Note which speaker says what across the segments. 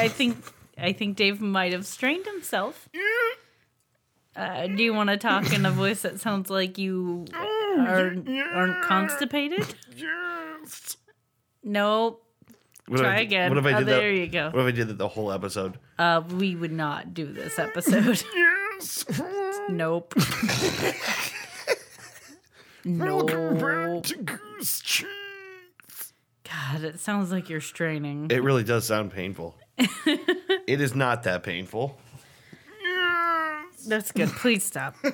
Speaker 1: I think I think Dave might have strained himself. Uh, do you want to talk in a voice that sounds like you are, aren't constipated?
Speaker 2: Yes.
Speaker 1: Nope.
Speaker 2: What if
Speaker 1: Try
Speaker 2: I-
Speaker 1: again.
Speaker 2: What if I
Speaker 1: Oh,
Speaker 2: did
Speaker 1: there
Speaker 2: that?
Speaker 1: you go.
Speaker 2: What if I did that the whole episode?
Speaker 1: Uh, we would not do this episode.
Speaker 2: Yes.
Speaker 1: nope.
Speaker 2: Welcome
Speaker 1: no.
Speaker 2: to Goose Chase.
Speaker 1: God, it sounds like you're straining.
Speaker 2: It really does sound painful. it is not that painful.
Speaker 1: That's good. Please stop.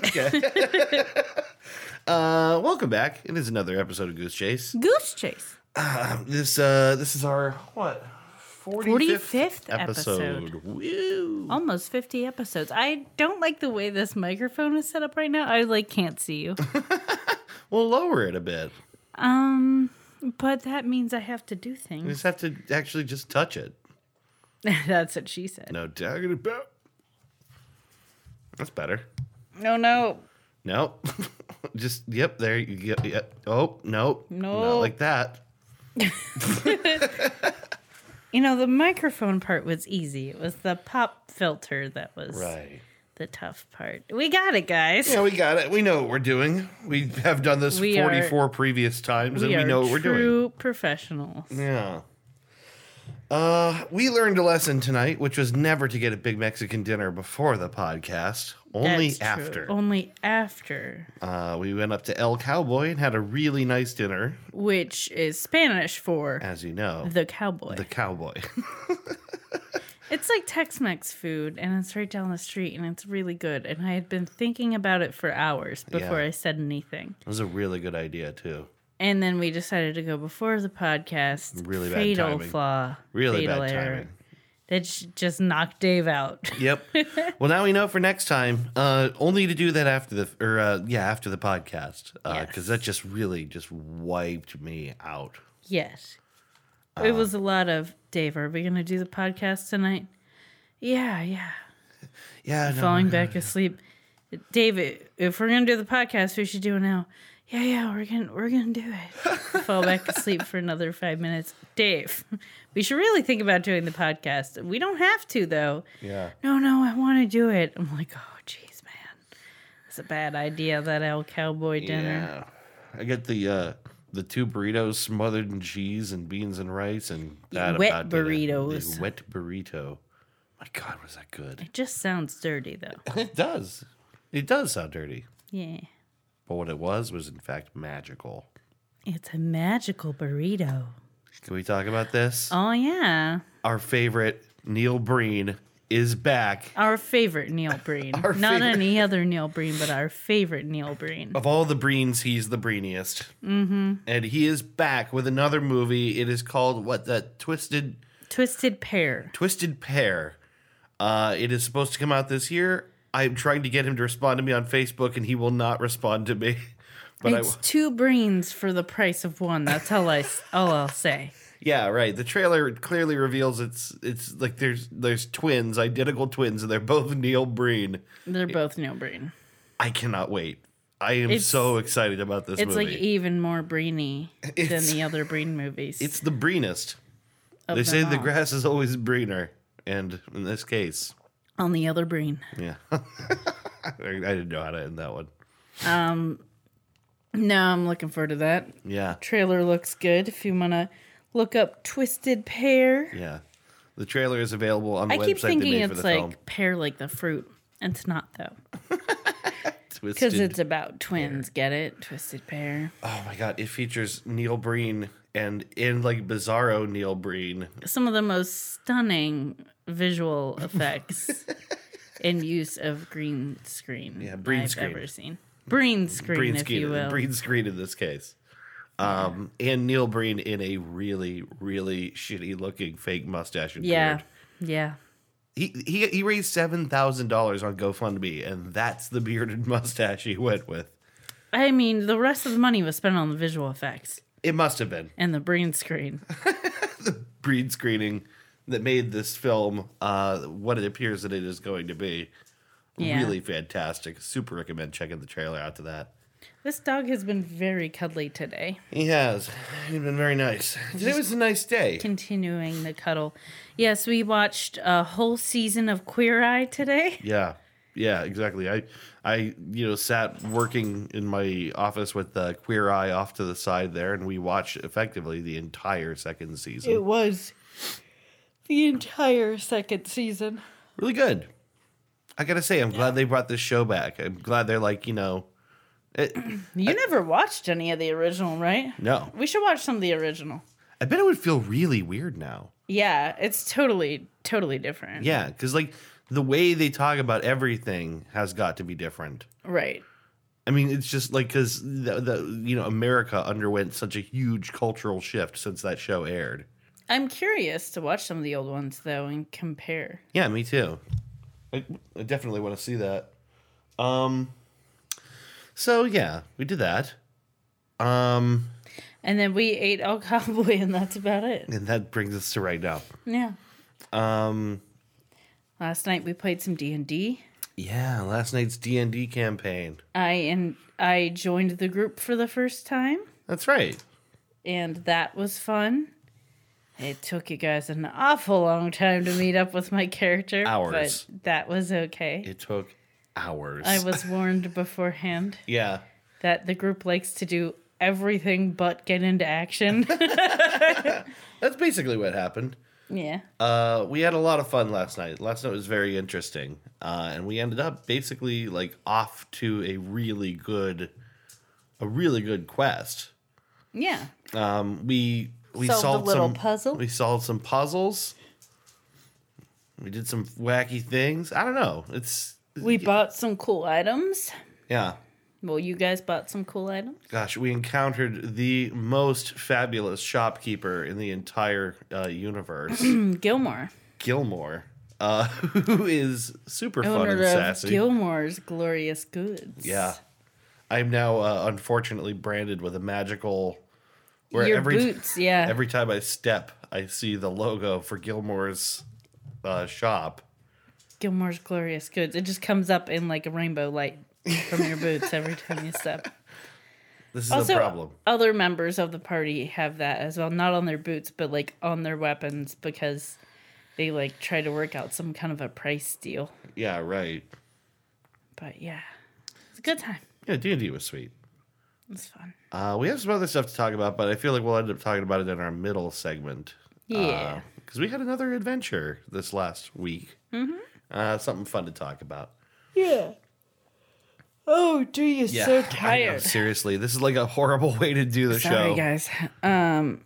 Speaker 2: Uh, welcome back. It is another episode of Goose Chase.
Speaker 1: Goose chase.
Speaker 2: This uh, this is our what?
Speaker 1: 45th episode.
Speaker 2: Woo.
Speaker 1: Almost 50 episodes. I don't like the way this microphone is set up right now. I like can't see you.
Speaker 2: We'll lower it a bit.
Speaker 1: Um, but that means I have to do things.
Speaker 2: You just have to actually just touch it.
Speaker 1: That's what she said.
Speaker 2: No talking about. That's better.
Speaker 1: No, no.
Speaker 2: No. just yep, there you go. Yep. Oh, nope.
Speaker 1: No.
Speaker 2: Not like that.
Speaker 1: You know, the microphone part was easy. It was the pop filter that was
Speaker 2: Right.
Speaker 1: the tough part. We got it, guys.
Speaker 2: Yeah, we got it. We know what we're doing. We have done this
Speaker 1: We are-
Speaker 2: 44 previous times and we
Speaker 1: are
Speaker 2: know what we're doing.
Speaker 1: true professionals.
Speaker 2: Yeah. Uh, we learned a lesson tonight, which was never to get a big Mexican dinner before the podcast, only
Speaker 1: That's true.
Speaker 2: after.
Speaker 1: Only after,
Speaker 2: Uh, we went up to El Cowboy and had a really nice dinner,
Speaker 1: which is Spanish for
Speaker 2: as you know,
Speaker 1: the cowboy.
Speaker 2: the cowboy.
Speaker 1: It's like Tex Mex food, and it's right down the street, and it's really good. And I had been thinking about it for hours before
Speaker 2: Yeah.
Speaker 1: I said anything.
Speaker 2: it was a really good idea too.
Speaker 1: And then we decided to go before the podcast.
Speaker 2: Really bad
Speaker 1: fatal
Speaker 2: timing.
Speaker 1: flaw.
Speaker 2: Really
Speaker 1: fatal
Speaker 2: bad
Speaker 1: error.
Speaker 2: timing.
Speaker 1: That just knocked Dave out.
Speaker 2: Yep. well, now we know for next time. Uh, only to do that after the or uh, yeah after the podcast because
Speaker 1: Yes.
Speaker 2: that just really just wiped me out.
Speaker 1: yes.
Speaker 2: Uh.
Speaker 1: it was a lot of Dave. Are we going to do the podcast tonight? Yeah, yeah.
Speaker 2: Yeah. No,
Speaker 1: Falling back asleep. David, if we're gonna do the podcast, we should do it now. Yeah, yeah, we're gonna we're gonna do it. Fall back asleep for another five minutes. Dave, we should really think about doing the podcast. We don't have to though.
Speaker 2: Yeah.
Speaker 1: No, no, I want to do it. I'm like, oh, jeez, man, it's a bad idea that El Cowboy dinner.
Speaker 2: Yeah. I get the uh the two burritos smothered in cheese and beans and rice and that
Speaker 1: Wet
Speaker 2: about
Speaker 1: burritos.
Speaker 2: The wet burrito. My God, was that good?
Speaker 1: It just sounds dirty though.
Speaker 2: It does. It does sound dirty.
Speaker 1: Yeah,
Speaker 2: But what it was was in fact magical.
Speaker 1: it's a magical burrito.
Speaker 2: Can we talk about this?
Speaker 1: Oh yeah,
Speaker 2: Our favorite Neil Breen is back.
Speaker 1: our favorite Neil Breen.
Speaker 2: Our
Speaker 1: Not
Speaker 2: favorite-
Speaker 1: any other Neil Breen, but our favorite Neil Breen.
Speaker 2: Of all the Breens, he's the Breeniest. Mm-hmm. And he is back with another movie. It is called what? The Twisted
Speaker 1: Twisted Pear.
Speaker 2: Twisted Pair. Uh, it is supposed to come out this year. I'm trying to get him to respond to me on Facebook, and he will not respond to me. But
Speaker 1: it's two brains for the price of one. That's all I all I'll say.
Speaker 2: yeah, right. The trailer clearly reveals it's it's like there's there's twins, identical twins, and they're both Neil Breen.
Speaker 1: They're both Neil Breen.
Speaker 2: I cannot wait. I am
Speaker 1: It's-
Speaker 2: so excited about this
Speaker 1: It's
Speaker 2: movie.
Speaker 1: like even more Breeny than the other Breen movies.
Speaker 2: it's the Breenest. They say
Speaker 1: them
Speaker 2: the
Speaker 1: all.
Speaker 2: grass is always greener, and in this case,
Speaker 1: on the other Breen.
Speaker 2: yeah, I didn't know how to end that one.
Speaker 1: Um, no, I'm looking forward to that.
Speaker 2: Yeah,
Speaker 1: Trailer looks good. If you want to look up Twisted Pear,
Speaker 2: yeah. The trailer is available on the
Speaker 1: I
Speaker 2: website
Speaker 1: keep
Speaker 2: they
Speaker 1: thinking
Speaker 2: made for
Speaker 1: it's
Speaker 2: the
Speaker 1: like
Speaker 2: film.
Speaker 1: pear like the fruit. It's not though, because it's about twins. Get it? Twisted Pear.
Speaker 2: oh my god! It features Neil Breen and in like bizarro Neil Breen.
Speaker 1: some of the most stunning visual effects in use of green screen
Speaker 2: Yeah, green
Speaker 1: I've
Speaker 2: screen.
Speaker 1: ever seen. Green screen,
Speaker 2: Breen
Speaker 1: if
Speaker 2: screen,
Speaker 1: you will.
Speaker 2: Breen screen in this case. Um, and Neil Breen in a really, really shitty looking fake mustache and
Speaker 1: yeah,
Speaker 2: beard.
Speaker 1: yeah.
Speaker 2: He, he he raised seven thousand dollars on GoFundMe, and that's the bearded mustache he went with.
Speaker 1: I mean, the rest of the money was spent on the visual effects
Speaker 2: It must have been
Speaker 1: and the green screen.
Speaker 2: The breed screening that made this film uh, what it appears that it is going to be.
Speaker 1: Yeah.
Speaker 2: Really fantastic. Super recommend checking the trailer out to that.
Speaker 1: This dog has been very cuddly today.
Speaker 2: He has. He's been very nice. Today was a nice day.
Speaker 1: Continuing the cuddle. Yes, we watched a whole season of Queer Eye today.
Speaker 2: Yeah. Yeah, exactly. I I you know sat working in my office with the queer eye off to the side there and we watched effectively the entire second season.
Speaker 1: It was the entire second season.
Speaker 2: really good. I got to say I'm glad they brought this show back. I'm glad they're like, you know, it,
Speaker 1: You never watched any of the original, right?
Speaker 2: no.
Speaker 1: We should watch some of the original.
Speaker 2: I bet it would feel really weird now.
Speaker 1: Yeah, it's totally, totally different.
Speaker 2: Yeah, cuz like the way they talk about everything has got to be different.
Speaker 1: Right.
Speaker 2: I mean, it's just like because the, the you know America underwent such a huge cultural shift since that show aired.
Speaker 1: I'm curious to watch some of the old ones though and compare.
Speaker 2: Yeah, me too. I, I definitely want to see that. Um. So yeah, we did that. Um,
Speaker 1: And then we ate El Cowboy, and that's about it.
Speaker 2: and that brings us to right now.
Speaker 1: Yeah.
Speaker 2: Um.
Speaker 1: Last night we played some D and D.
Speaker 2: Yeah, last night's D and D campaign.
Speaker 1: I and I joined the group for the first time,
Speaker 2: That's right.
Speaker 1: and that was fun. It took you guys an awful long time to meet up with my character,
Speaker 2: Hours.
Speaker 1: but that was okay.
Speaker 2: It took hours.
Speaker 1: I was warned beforehand
Speaker 2: yeah.
Speaker 1: that the group likes to do everything but get into action.
Speaker 2: That's basically what happened.
Speaker 1: Yeah.
Speaker 2: Uh, we had a lot of fun last night. Last night was very interesting, uh, and we ended up basically like off to a really good, a really good quest.
Speaker 1: Yeah.
Speaker 2: Um, we we
Speaker 1: Solved a little
Speaker 2: some
Speaker 1: puzzle.
Speaker 2: We solved some puzzles. We did some wacky things. I don't know. It's
Speaker 1: We bought some cool items.
Speaker 2: yeah.
Speaker 1: Well, you guys bought some cool items.
Speaker 2: Gosh, we encountered the most fabulous shopkeeper in the entire uh, universe,
Speaker 1: Gilmore,
Speaker 2: Gilmore, uh, who is super fun
Speaker 1: owner
Speaker 2: and
Speaker 1: of
Speaker 2: sassy.
Speaker 1: Gilmore's Glorious Goods.
Speaker 2: Yeah. I'm now uh, unfortunately branded with a magical. Where
Speaker 1: Your
Speaker 2: every
Speaker 1: boots, yeah.
Speaker 2: every time I step, I see the logo for Gilmore's uh, shop.
Speaker 1: Gilmore's Glorious Goods. It just comes up in like a rainbow light from your boots every time you step.
Speaker 2: This is
Speaker 1: Also,
Speaker 2: a problem.
Speaker 1: other members of the party have that as well, not on their boots, but like on their weapons because they like try to work out some kind of a price deal.
Speaker 2: Yeah, right.
Speaker 1: But yeah, it's a good time.
Speaker 2: Yeah, D and D was sweet.
Speaker 1: It's fun.
Speaker 2: Uh, we have some other stuff to talk about, but I feel like we'll end up talking about it in our middle segment.
Speaker 1: Yeah.
Speaker 2: because we had another adventure this last week. Mm-hmm. Uh, something fun to talk about.
Speaker 1: Yeah. Oh, do you
Speaker 2: Yeah,
Speaker 1: so
Speaker 2: I know,
Speaker 1: tired?
Speaker 2: seriously, this is like a horrible way to do the
Speaker 1: Sorry,
Speaker 2: show.
Speaker 1: guys. Um,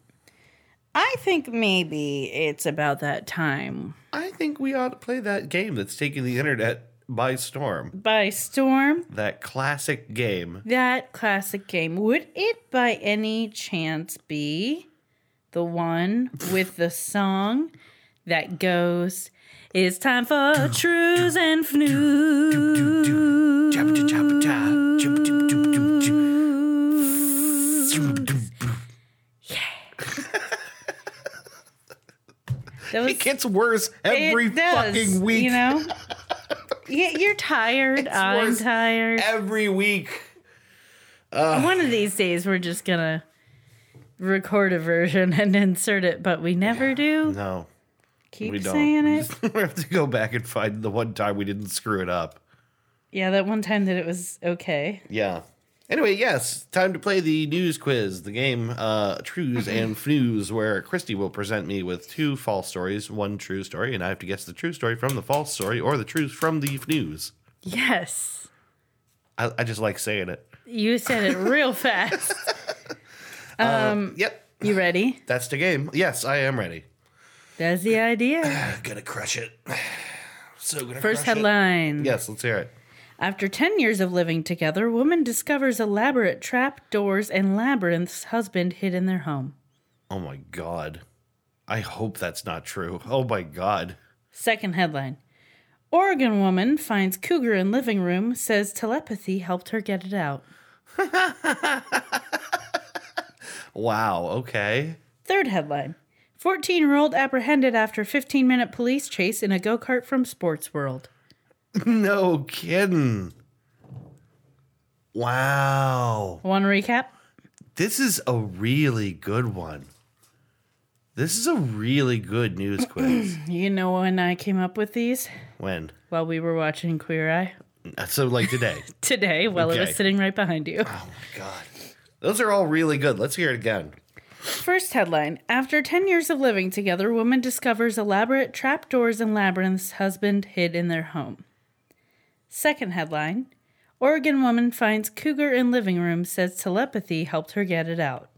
Speaker 1: I think maybe it's about that time
Speaker 2: I think we ought to play that game that's taking the internet by storm.
Speaker 1: by storm.
Speaker 2: That classic game.
Speaker 1: That classic game. Would it by any chance be the one with the song that goes, It's time for trues and fnews. Was
Speaker 2: It gets worse every
Speaker 1: does,
Speaker 2: fucking week.
Speaker 1: You know? yeah, you're tired. I'm
Speaker 2: worse
Speaker 1: tired.
Speaker 2: Every week.
Speaker 1: One of these days, we're just gonna record a version and insert it, but we never do.
Speaker 2: No,
Speaker 1: Keep
Speaker 2: we don't.
Speaker 1: saying
Speaker 2: We
Speaker 1: it.
Speaker 2: we have to go back and find the one time we didn't screw it up.
Speaker 1: Yeah, that one time that it was okay.
Speaker 2: Yeah. Anyway, yes, time to play the news quiz, the game uh, Trues and Fnews, where Christy will present me with two false stories, one true story, and I have to guess the true story from the false story or the truth from the Fnews.
Speaker 1: Yes,
Speaker 2: I, I just like saying it.
Speaker 1: you said it real fast.
Speaker 2: Um, yep,
Speaker 1: You ready?
Speaker 2: that's the game. Yes, I am ready.
Speaker 1: That's the idea.
Speaker 2: I'm gonna crush it. So gonna
Speaker 1: First
Speaker 2: crush it.
Speaker 1: headline.
Speaker 2: Yes, let's hear it.
Speaker 1: After 10 years of living together, woman discovers elaborate trap doors and labyrinths husband hid in their home.
Speaker 2: Oh my god. I hope that's not true. Oh my god.
Speaker 1: Second headline Oregon woman finds cougar in living room, says telepathy helped her get it out.
Speaker 2: Wow, okay.
Speaker 1: Third headline 14 year old apprehended after 15 minute police chase in a go kart from Sports World.
Speaker 2: No kidding. Wow.
Speaker 1: One recap?
Speaker 2: This is a really good one. This is a really good news quiz.
Speaker 1: You know when I came up with these?
Speaker 2: when?
Speaker 1: While we were watching Queer Eye uh,
Speaker 2: So, like today.
Speaker 1: today, while it was sitting right behind you.
Speaker 2: oh my God. Those are all really good. Let's hear it again.
Speaker 1: First headline After 10 years of living together, woman discovers elaborate trapdoors and labyrinths husband hid in their home. Second headline Oregon woman finds cougar in living room, says telepathy helped her get it out.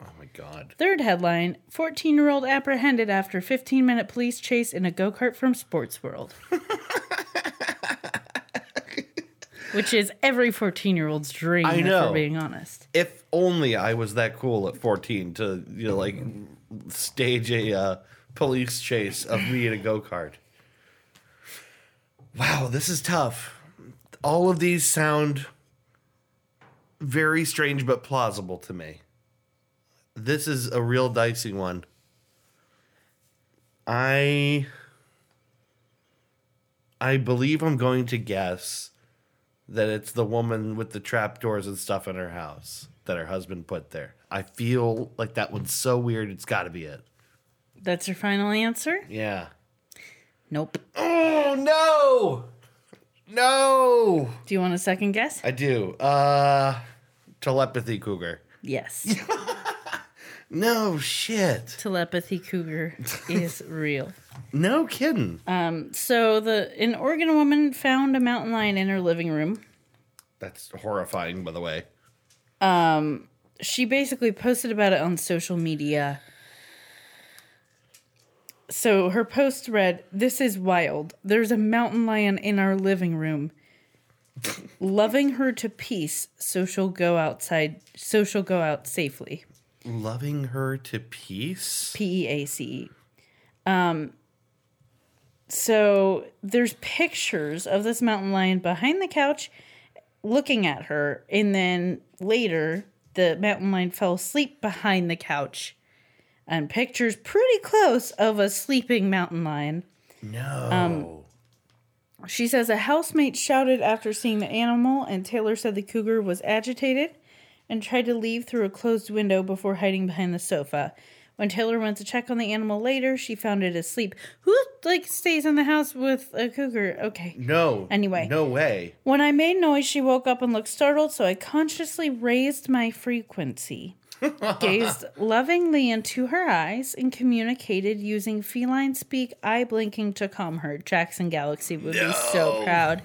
Speaker 2: Oh my God.
Speaker 1: Third headline 14 year old apprehended after 15 minute police chase in a go kart from Sports World. Which is every 14 year old's dream,
Speaker 2: I
Speaker 1: if
Speaker 2: know.
Speaker 1: we're being honest.
Speaker 2: If only I was that cool at 14 to, you know, like stage a uh, police chase of me in a go kart. Wow, this is tough. All of these sound very strange but plausible to me. This is a real dicey one. I I believe I'm going to guess that it's the woman with the trapdoors and stuff in her house that her husband put there. I feel like that one's so weird. It's got to be it.
Speaker 1: That's your final answer?
Speaker 2: Yeah.
Speaker 1: Nope.
Speaker 2: Oh no, no.
Speaker 1: Do you want a second guess?
Speaker 2: I do. Uh, telepathy cougar.
Speaker 1: Yes.
Speaker 2: No shit.
Speaker 1: Telepathy cougar is real.
Speaker 2: No kidding.
Speaker 1: Um, So the an Oregon woman found a mountain lion in her living room.
Speaker 2: That's horrifying, by the way.
Speaker 1: Um, She basically posted about it on social media. So her post read, "This is wild. There's a mountain lion in our living room. Loving her to peace, so she'll go outside, so she'll go out safely."
Speaker 2: Loving her to peace.
Speaker 1: P E A C E. Um, so there's pictures of this mountain lion behind the couch looking at her, and then later the mountain lion fell asleep behind the couch. And pictures pretty close of a sleeping mountain lion.
Speaker 2: No.
Speaker 1: She says a housemate shouted after seeing the animal, and Taylor said the cougar was agitated and tried to leave through a closed window before hiding behind the sofa. When Taylor went to check on the animal later, she found it asleep. Who like stays in the house with a cougar? Okay.
Speaker 2: no.
Speaker 1: Anyway.
Speaker 2: No way.
Speaker 1: When I made noise, she woke up and looked startled, so I consciously raised my frequency, gazed lovingly into her eyes, and communicated using feline speak, eye blinking to calm her. Jackson Galaxy would be so
Speaker 2: No.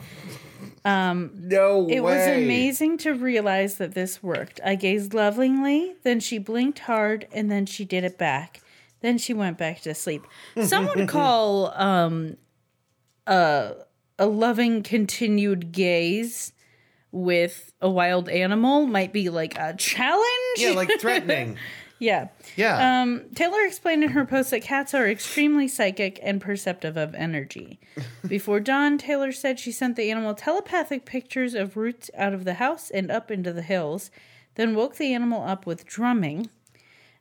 Speaker 1: Proud.
Speaker 2: No
Speaker 1: It was amazing to realize that this worked. I gazed lovingly, then she blinked hard, and then she did it back. Then she went back to sleep. Some would call um, a, a loving continued gaze with a wild animal might be like a challenge.
Speaker 2: Yeah, like threatening.
Speaker 1: yeah.
Speaker 2: Yeah.
Speaker 1: Um, Taylor explained in her post that cats are extremely psychic and perceptive of energy. Before dawn, Taylor said she sent the animal telepathic pictures of roots out of the house and up into the hills, then woke the animal up with drumming.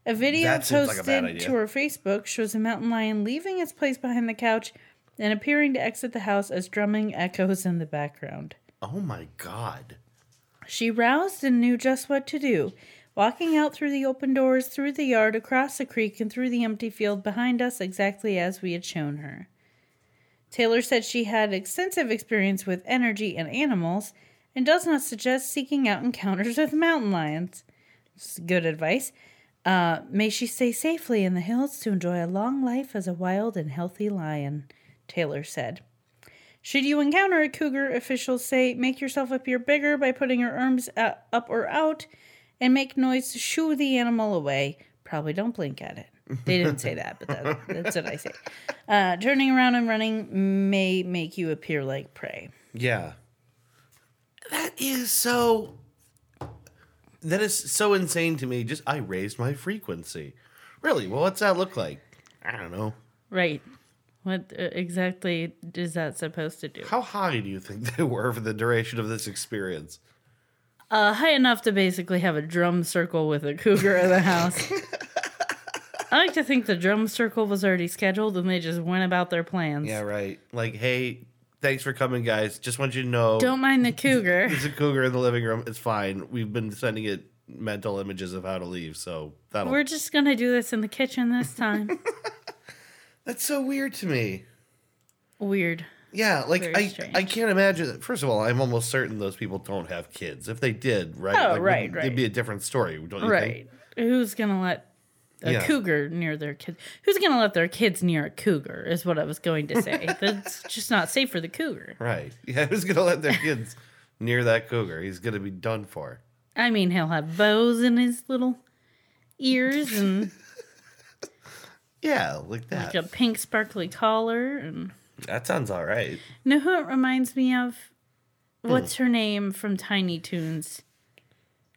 Speaker 1: A video
Speaker 2: That seems like a
Speaker 1: posted
Speaker 2: bad idea.
Speaker 1: to her Facebook shows a mountain lion leaving its place behind the couch and appearing to exit the house as drumming echoes in the background.
Speaker 2: oh my god.
Speaker 1: She roused and knew just what to do, walking out through the open doors, through the yard, across the creek, and through the empty field behind us, exactly as we had shown her. Taylor said she had extensive experience with energy and animals and does not suggest seeking out encounters with mountain lions. Good advice. Uh, may she stay safely in the hills to enjoy a long life as a wild and healthy lion, Taylor said. Should you encounter a cougar, officials say make yourself appear bigger by putting your arms uh, up or out and make noise to shoo the animal away. Probably don't blink at it. They didn't say that, but that, that's what I say. Uh, turning around and running may make you appear like prey.
Speaker 2: Yeah. That is so. That is so insane to me. Just I raised my frequency. Really? Well, what's that look like? I don't know.
Speaker 1: Right. What uh, exactly is that supposed to do?
Speaker 2: How high do you think they were for the duration of this experience?
Speaker 1: Uh, high enough to basically have a drum circle with a cougar in the house. I like to think the drum circle was already scheduled and they just went about their plans.
Speaker 2: Yeah, right. Like, hey, Thanks for coming, guys. Just want you to know
Speaker 1: Don't mind the cougar.
Speaker 2: there's a cougar in the living room. It's fine. We've been sending it mental images of how to leave, so that'll.
Speaker 1: We're just gonna do this in the kitchen this time.
Speaker 2: That's so weird to me.
Speaker 1: Weird.
Speaker 2: Yeah, like
Speaker 1: Very
Speaker 2: I,
Speaker 1: strange.
Speaker 2: I can't imagine. First of all, I'm almost certain those people don't have kids. If they did, right?
Speaker 1: Oh,
Speaker 2: like,
Speaker 1: right,
Speaker 2: It'd be a different story, don't you think?
Speaker 1: Right. Who's gonna let a
Speaker 2: Yeah.
Speaker 1: cougar near their kid? Who's gonna let their kids near a cougar? Is what I was going to say. That's just not safe for the cougar.
Speaker 2: Right. Yeah, who's gonna let their kids near that cougar? He's gonna be done for.
Speaker 1: I mean, he'll have bows in his little ears and
Speaker 2: Yeah, like that.
Speaker 1: like a pink sparkly collar. And
Speaker 2: That sounds all right.
Speaker 1: you know who it reminds me of?
Speaker 2: Hmm.
Speaker 1: What's her name from Tiny Toons?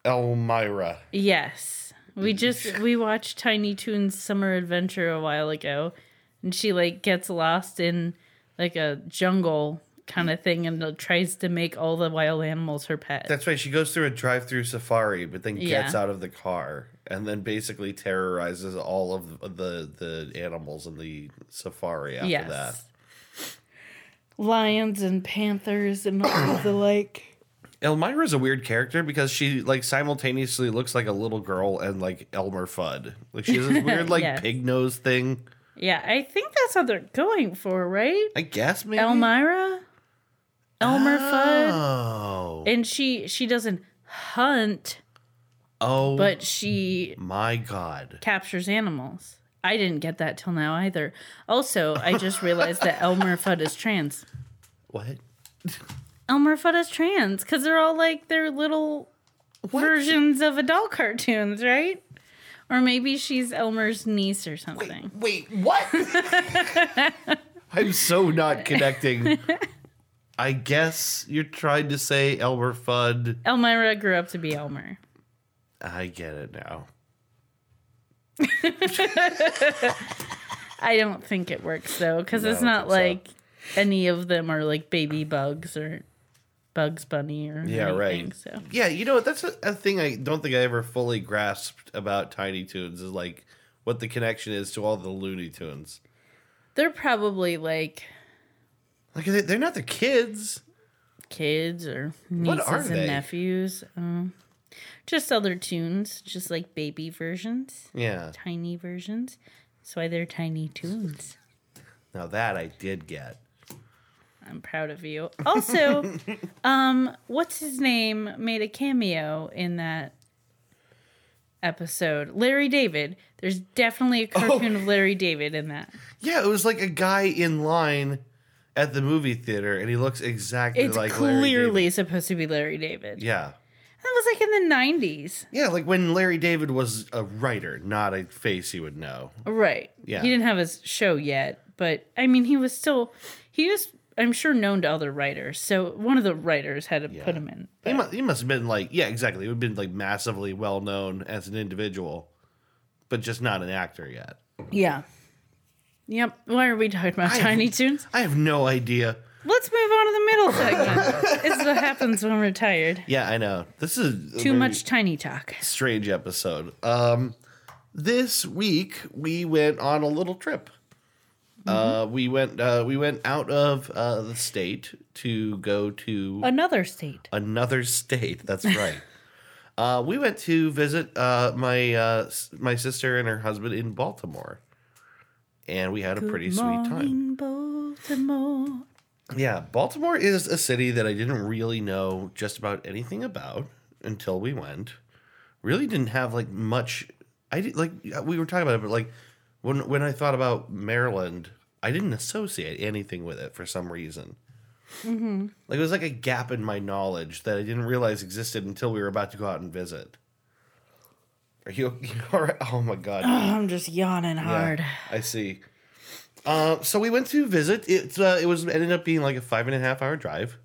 Speaker 2: Elmira.
Speaker 1: Yes. We just we watched Tiny Toons Summer Adventure a while ago and she like gets lost in like a jungle kind of thing and tries to make all the wild animals her pet.
Speaker 2: That's right. She goes through a drive-through safari, but then gets
Speaker 1: Yeah.
Speaker 2: out of the car and then basically terrorizes all of the the animals in the safari after
Speaker 1: yes.
Speaker 2: that.
Speaker 1: Lions and panthers and all the like.
Speaker 2: Elmira's a weird character because she like simultaneously looks like a little girl and like Elmer Fudd. Like she has this weird like
Speaker 1: Yes.
Speaker 2: pig nose thing.
Speaker 1: Yeah, I think that's what they're going for, right?
Speaker 2: I guess maybe.
Speaker 1: Elmira? Elmer Fudd?
Speaker 2: Oh.
Speaker 1: And she she doesn't hunt,
Speaker 2: oh.
Speaker 1: but she
Speaker 2: my God.
Speaker 1: captures animals. I didn't get that till now either. Also, I just realized that Elmer Fudd is trans.
Speaker 2: What?
Speaker 1: Elmer Fudd is trans because they're all like their little versions of adult cartoons, right? Or maybe she's Elmer's niece or something.
Speaker 2: Wait, what? I'm so not connecting. I guess you're trying to say Elmer Fudd.
Speaker 1: Elmira grew up to be Elmer.
Speaker 2: I get it now.
Speaker 1: I don't think it works though because
Speaker 2: No,
Speaker 1: it's not
Speaker 2: think so.
Speaker 1: like any of them are like baby bugs or Bugs Bunny or
Speaker 2: Yeah,
Speaker 1: anything,
Speaker 2: right.
Speaker 1: So
Speaker 2: Yeah, you know what? That's a, a thing I don't think I ever fully grasped about Tiny Toons is like what the connection is to all the Looney Tunes.
Speaker 1: they're probably like
Speaker 2: Like they- they're not the kids.
Speaker 1: kids or
Speaker 2: What
Speaker 1: nieces
Speaker 2: are
Speaker 1: and nephews. Um, just other tunes, just like baby versions,
Speaker 2: Yeah.
Speaker 1: tiny versions. That's why they're tiny tunes.
Speaker 2: Now that I did get.
Speaker 1: I'm proud of you. Also, um, what's his name made a cameo in that episode? Larry David. There's definitely a cartoon of Larry David in that.
Speaker 2: Yeah, it was like a guy in line at the movie theater, and he looks exactly
Speaker 1: It's
Speaker 2: like Larry
Speaker 1: clearly supposed to be Larry David.
Speaker 2: Yeah.
Speaker 1: That was like in the 90s.
Speaker 2: Yeah, like when Larry David was a writer, not a face you would know.
Speaker 1: Right.
Speaker 2: Yeah.
Speaker 1: He didn't have his show yet, but I mean, he was still, he was, I'm sure, known to other writers. So one of the writers had to put him in.
Speaker 2: He must, he must have been like, yeah, exactly. He would have been like massively well known as an individual, but just not an actor yet.
Speaker 1: Yeah. Yep. Why are we talking about
Speaker 2: I-
Speaker 1: Tiny Toons?
Speaker 2: I have no idea.
Speaker 1: Let's move on to the middle segment. this is what happens when we're tired.
Speaker 2: Yeah, I know. This is
Speaker 1: Too much tiny talk.
Speaker 2: strange episode. Um, this week we went on a little trip. Uh, we went uh, we went out of uh, the state to go to
Speaker 1: Another state.
Speaker 2: another state. That's right. uh, we went to visit uh, my uh, s- my sister and her husband in Baltimore, and we had a pretty sweet time.
Speaker 1: morning, Baltimore.
Speaker 2: Yeah, Baltimore is a city that I didn't really know just about anything about until we went. Really didn't have like much. I did like we were talking about it, but like when when I thought about Maryland, I didn't associate anything with it for some reason. Mm-hmm. Like it was like a gap in my knowledge that I didn't realize existed until we were about to go out and visit. Are you, you all right? Oh my god!
Speaker 1: Oh, I'm just yawning hard.
Speaker 2: Yeah, I see. Uh, so we went to visit. It uh, it was ended up being like a five and a half hour drive,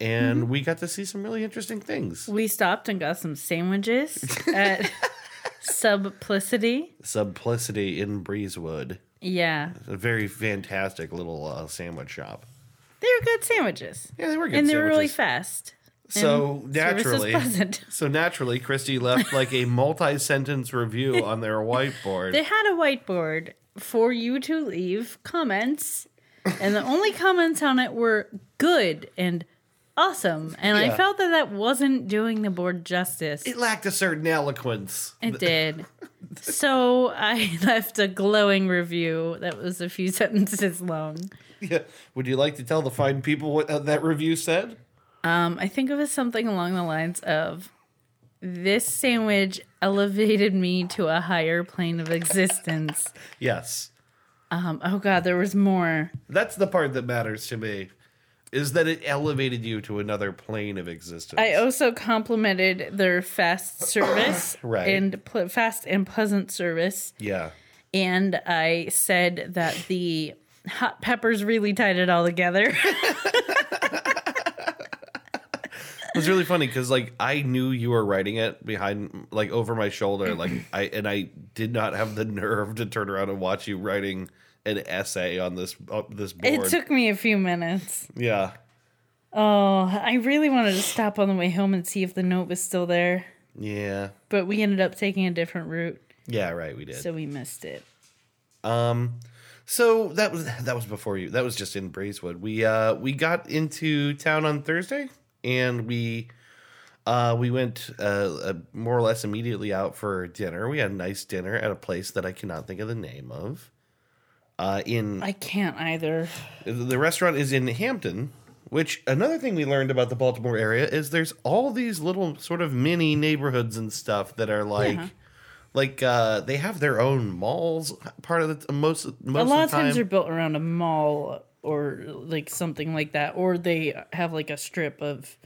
Speaker 2: and we got to see some really interesting things.
Speaker 1: We stopped and got some sandwiches at Subplicity.
Speaker 2: Subplicity in Breezewood,
Speaker 1: Yeah.
Speaker 2: a very fantastic little uh, sandwich shop.
Speaker 1: They were good sandwiches.
Speaker 2: Yeah, they were good.
Speaker 1: and they were really fast.
Speaker 2: So naturally, so naturally, Christy left like a multi-sentence review on their whiteboard.
Speaker 1: They had a whiteboard for you to leave comments and the only comments on it were good and awesome. And I felt that that wasn't doing the board justice.
Speaker 2: It lacked a certain eloquence.
Speaker 1: It did. so I left a glowing review that was a few sentences long.
Speaker 2: Yeah. Would you like to tell the fine people what uh, that review said?
Speaker 1: Um, I think it was something along the lines of this sandwich elevated me to a higher plane of existence.
Speaker 2: Yes.
Speaker 1: Um, oh god, there was more.
Speaker 2: That's the part that matters to me. Is that it elevated you to another plane of existence.
Speaker 1: I also complimented their fast service
Speaker 2: Right.
Speaker 1: and pl- fast and pleasant service,
Speaker 2: yeah.
Speaker 1: and I said that the hot peppers really tied it all together.
Speaker 2: It was really funny because like I knew you were writing it behind like over my shoulder like I and I did not have the nerve to turn around and watch you writing an essay on this uh, this board.
Speaker 1: it took me a few minutes.
Speaker 2: yeah.
Speaker 1: Oh, I really wanted to stop on the way home and see if the note was still there,
Speaker 2: Yeah.
Speaker 1: but we ended up taking a different route,
Speaker 2: Yeah, right, we did.
Speaker 1: so we missed it.
Speaker 2: Um so that was that was before you. That was just in Breezewood. We uh we got into town on Thursday and we uh we went uh, uh more or less immediately out for dinner. We had a nice dinner at a place that I cannot think of the name of. Uh in
Speaker 1: I can't either.
Speaker 2: the restaurant is in Hampden, which another thing we learned about the Baltimore area is there's all these little sort of mini neighborhoods and stuff that are like like uh they have their own malls part of the most most
Speaker 1: a lot
Speaker 2: of the
Speaker 1: times they're built around a mall or like something like that, or they have like a strip of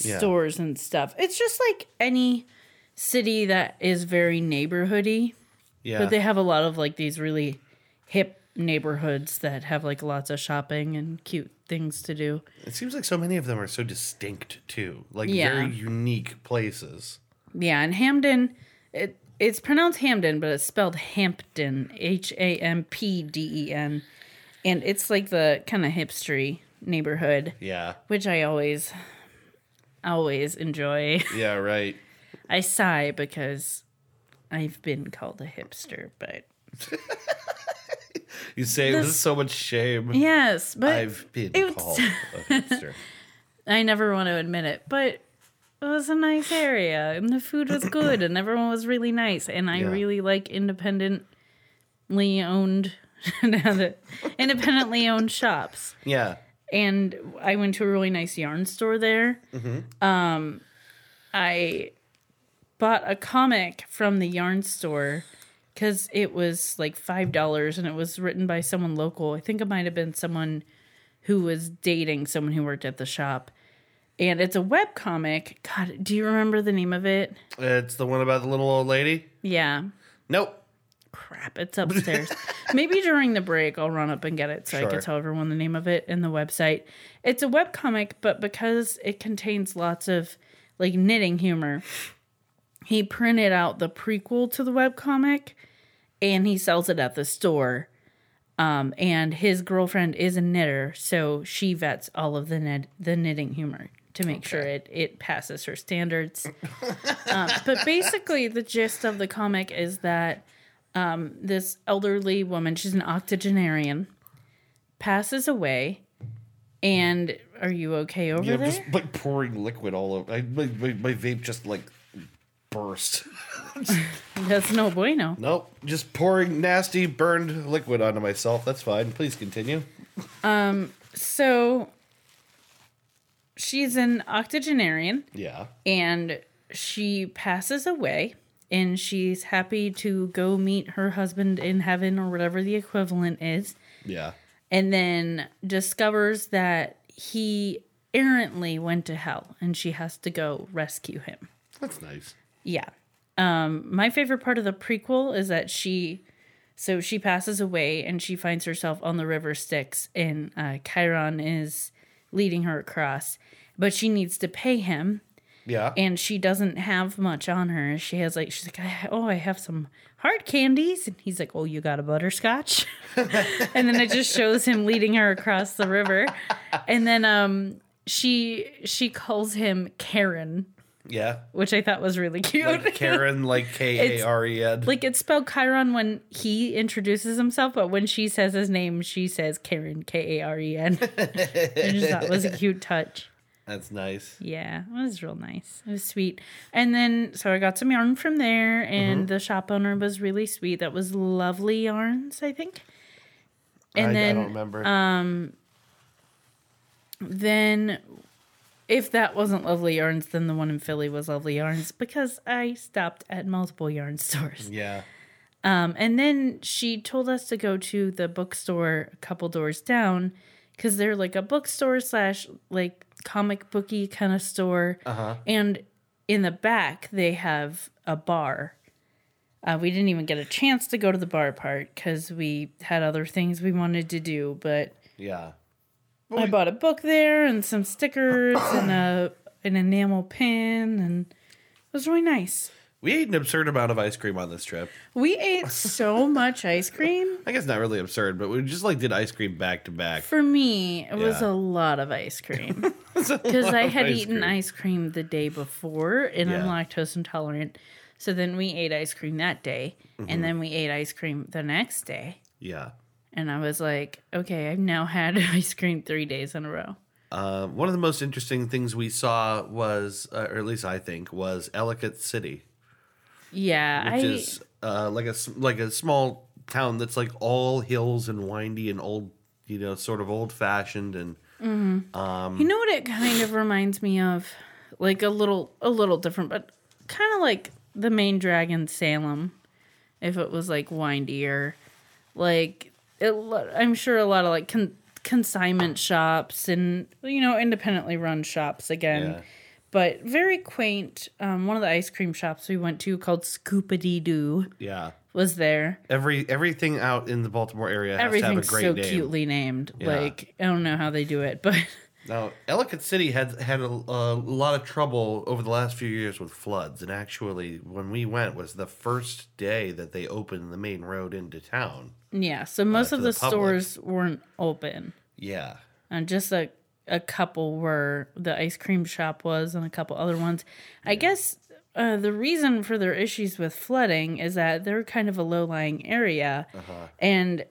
Speaker 2: Yeah.
Speaker 1: stores and stuff. It's just like any city that is very neighborhoody,
Speaker 2: yeah.
Speaker 1: but they have a lot of like these really hip neighborhoods that have like lots of shopping and cute things to do.
Speaker 2: it seems like so many of them are so distinct too. Like
Speaker 1: Yeah.
Speaker 2: very unique places.
Speaker 1: Yeah, and Hampden, it it's pronounced Hamden, but it's spelled Hampden, H A M P D E N, and it's like the kind of hipstery neighborhood,
Speaker 2: Yeah.
Speaker 1: which I always, always enjoy.
Speaker 2: Yeah, right.
Speaker 1: I sigh because I've been called a hipster, but
Speaker 2: You say
Speaker 1: This-
Speaker 2: with so much shame.
Speaker 1: yes, but
Speaker 2: I've been
Speaker 1: it's-
Speaker 2: called a hipster.
Speaker 1: I never want to admit it, but it was a nice area and the food was good and everyone was really nice and I
Speaker 2: Yeah.
Speaker 1: really like independently owned now that- independently owned shops.
Speaker 2: yeah.
Speaker 1: And I went to a really nice yarn store there. Um I bought a comic from the yarn store cuz it was like $5 and it was written by someone local. I think it might have been someone who was dating someone who worked at the shop. And it's a web comic. God, do you remember the name of it?
Speaker 2: It's the one about the little old lady.
Speaker 1: Yeah.
Speaker 2: Nope.
Speaker 1: Crap, it's upstairs. Maybe during the break I'll run up and get it so I can tell everyone the name of it and the website. It's a web comic, but because it contains lots of like knitting humor, he printed out the prequel to the web comic and he sells it at the store. Um, and his girlfriend is a knitter, so she vets all of the knit- the knitting humor to make sure it, it passes her standards. um, but basically, the gist of the comic is that um, this elderly woman, she's an octogenarian, passes away. And are you okay over
Speaker 2: Yeah, I'm
Speaker 1: there?
Speaker 2: just like pouring liquid all over. I, my, my, my vape just like burst.
Speaker 1: That's no bueno.
Speaker 2: Nope, just pouring nasty burned liquid onto myself. That's fine. Please continue.
Speaker 1: Um, so she's an octogenarian.
Speaker 2: Yeah.
Speaker 1: and she passes away and she's happy to go meet her husband in heaven or whatever the equivalent is
Speaker 2: Yeah.
Speaker 1: and then discovers that he errantly went to hell and she has to go rescue him
Speaker 2: That's nice.
Speaker 1: yeah um my favorite part of the prequel is that she so she passes away and she finds herself on the river Styx and uh Charon is leading her across but she needs to pay him
Speaker 2: Yeah.
Speaker 1: and she doesn't have much on her. She has like she's like, oh, I have some hard candies, and he's like, oh, you got a butterscotch, and then it just shows him leading her across the river, and then um she she calls him Karen,
Speaker 2: Yeah.
Speaker 1: which I thought was really cute.
Speaker 2: Like Karen, like K A R E N.
Speaker 1: like it's spelled Charon when he introduces himself, but when she says his name, she says Karen K A R E N. I just thought it was a cute touch.
Speaker 2: That's nice.
Speaker 1: Yeah, it was real nice. It was sweet. And then, so I got some yarn from there, and the shop owner was really sweet. That was Lovely Yarns, I think. And
Speaker 2: I,
Speaker 1: then,
Speaker 2: I don't remember.
Speaker 1: then, if that wasn't Lovely Yarns, then the one in Philly was Lovely Yarns because I stopped at multiple yarn stores.
Speaker 2: yeah.
Speaker 1: Um, and then she told us to go to the bookstore a couple doors down because they're like a bookstore slash like comic booky kind of store.
Speaker 2: Uh-huh.
Speaker 1: And in the back, they have a bar. Uh, we didn't even get a chance to go to the bar part because we had other things we wanted to do. But
Speaker 2: Yeah.
Speaker 1: I bought a book there and some stickers and a an enamel pin, and it was really nice.
Speaker 2: We ate an absurd amount of ice cream on this trip.
Speaker 1: We ate so much ice cream.
Speaker 2: I guess not really absurd, but we just like did ice cream back to back.
Speaker 1: For me, it was a lot of ice cream because I had
Speaker 2: ice
Speaker 1: eaten
Speaker 2: cream.
Speaker 1: ice cream the day before and I'm lactose intolerant. So then we ate ice cream that day
Speaker 2: Mm-hmm.
Speaker 1: and then we ate ice cream the next day.
Speaker 2: Yeah.
Speaker 1: And I was like, okay, I've now had ice cream three days in a row.
Speaker 2: Uh, one of the most interesting things we saw was, uh, or at least I think, was Ellicott City,
Speaker 1: Yeah,
Speaker 2: which
Speaker 1: I
Speaker 2: is uh, like a like a small town that's like all hills and windy and old, you know, sort of old fashioned and
Speaker 1: you know what it kind of reminds me of? Like a little a little different, but kind of like the main dragon Salem if it was like windier. Like it, I'm sure a lot of like con- consignment shops and you know independently run shops again.
Speaker 2: Yeah.
Speaker 1: But very quaint. Um, one of the ice cream shops we went to called Scoopity Doo
Speaker 2: yeah.
Speaker 1: was there.
Speaker 2: Every everything out in the Baltimore area has to
Speaker 1: Everything's
Speaker 2: have a great
Speaker 1: so
Speaker 2: name.
Speaker 1: cutely named.
Speaker 2: Yeah.
Speaker 1: Like I don't know how they do it, but
Speaker 2: Now, Ellicott City had had a, a lot of trouble over the last few years with floods, and actually, when we went, was the first day that they opened the main road into town.
Speaker 1: yeah. So most
Speaker 2: Uh,
Speaker 1: of the,
Speaker 2: the
Speaker 1: stores weren't open.
Speaker 2: Yeah,
Speaker 1: and just a a couple were the ice cream shop was and a couple other ones. I guess uh, the reason for their issues with flooding is that they're kind of a low lying area, and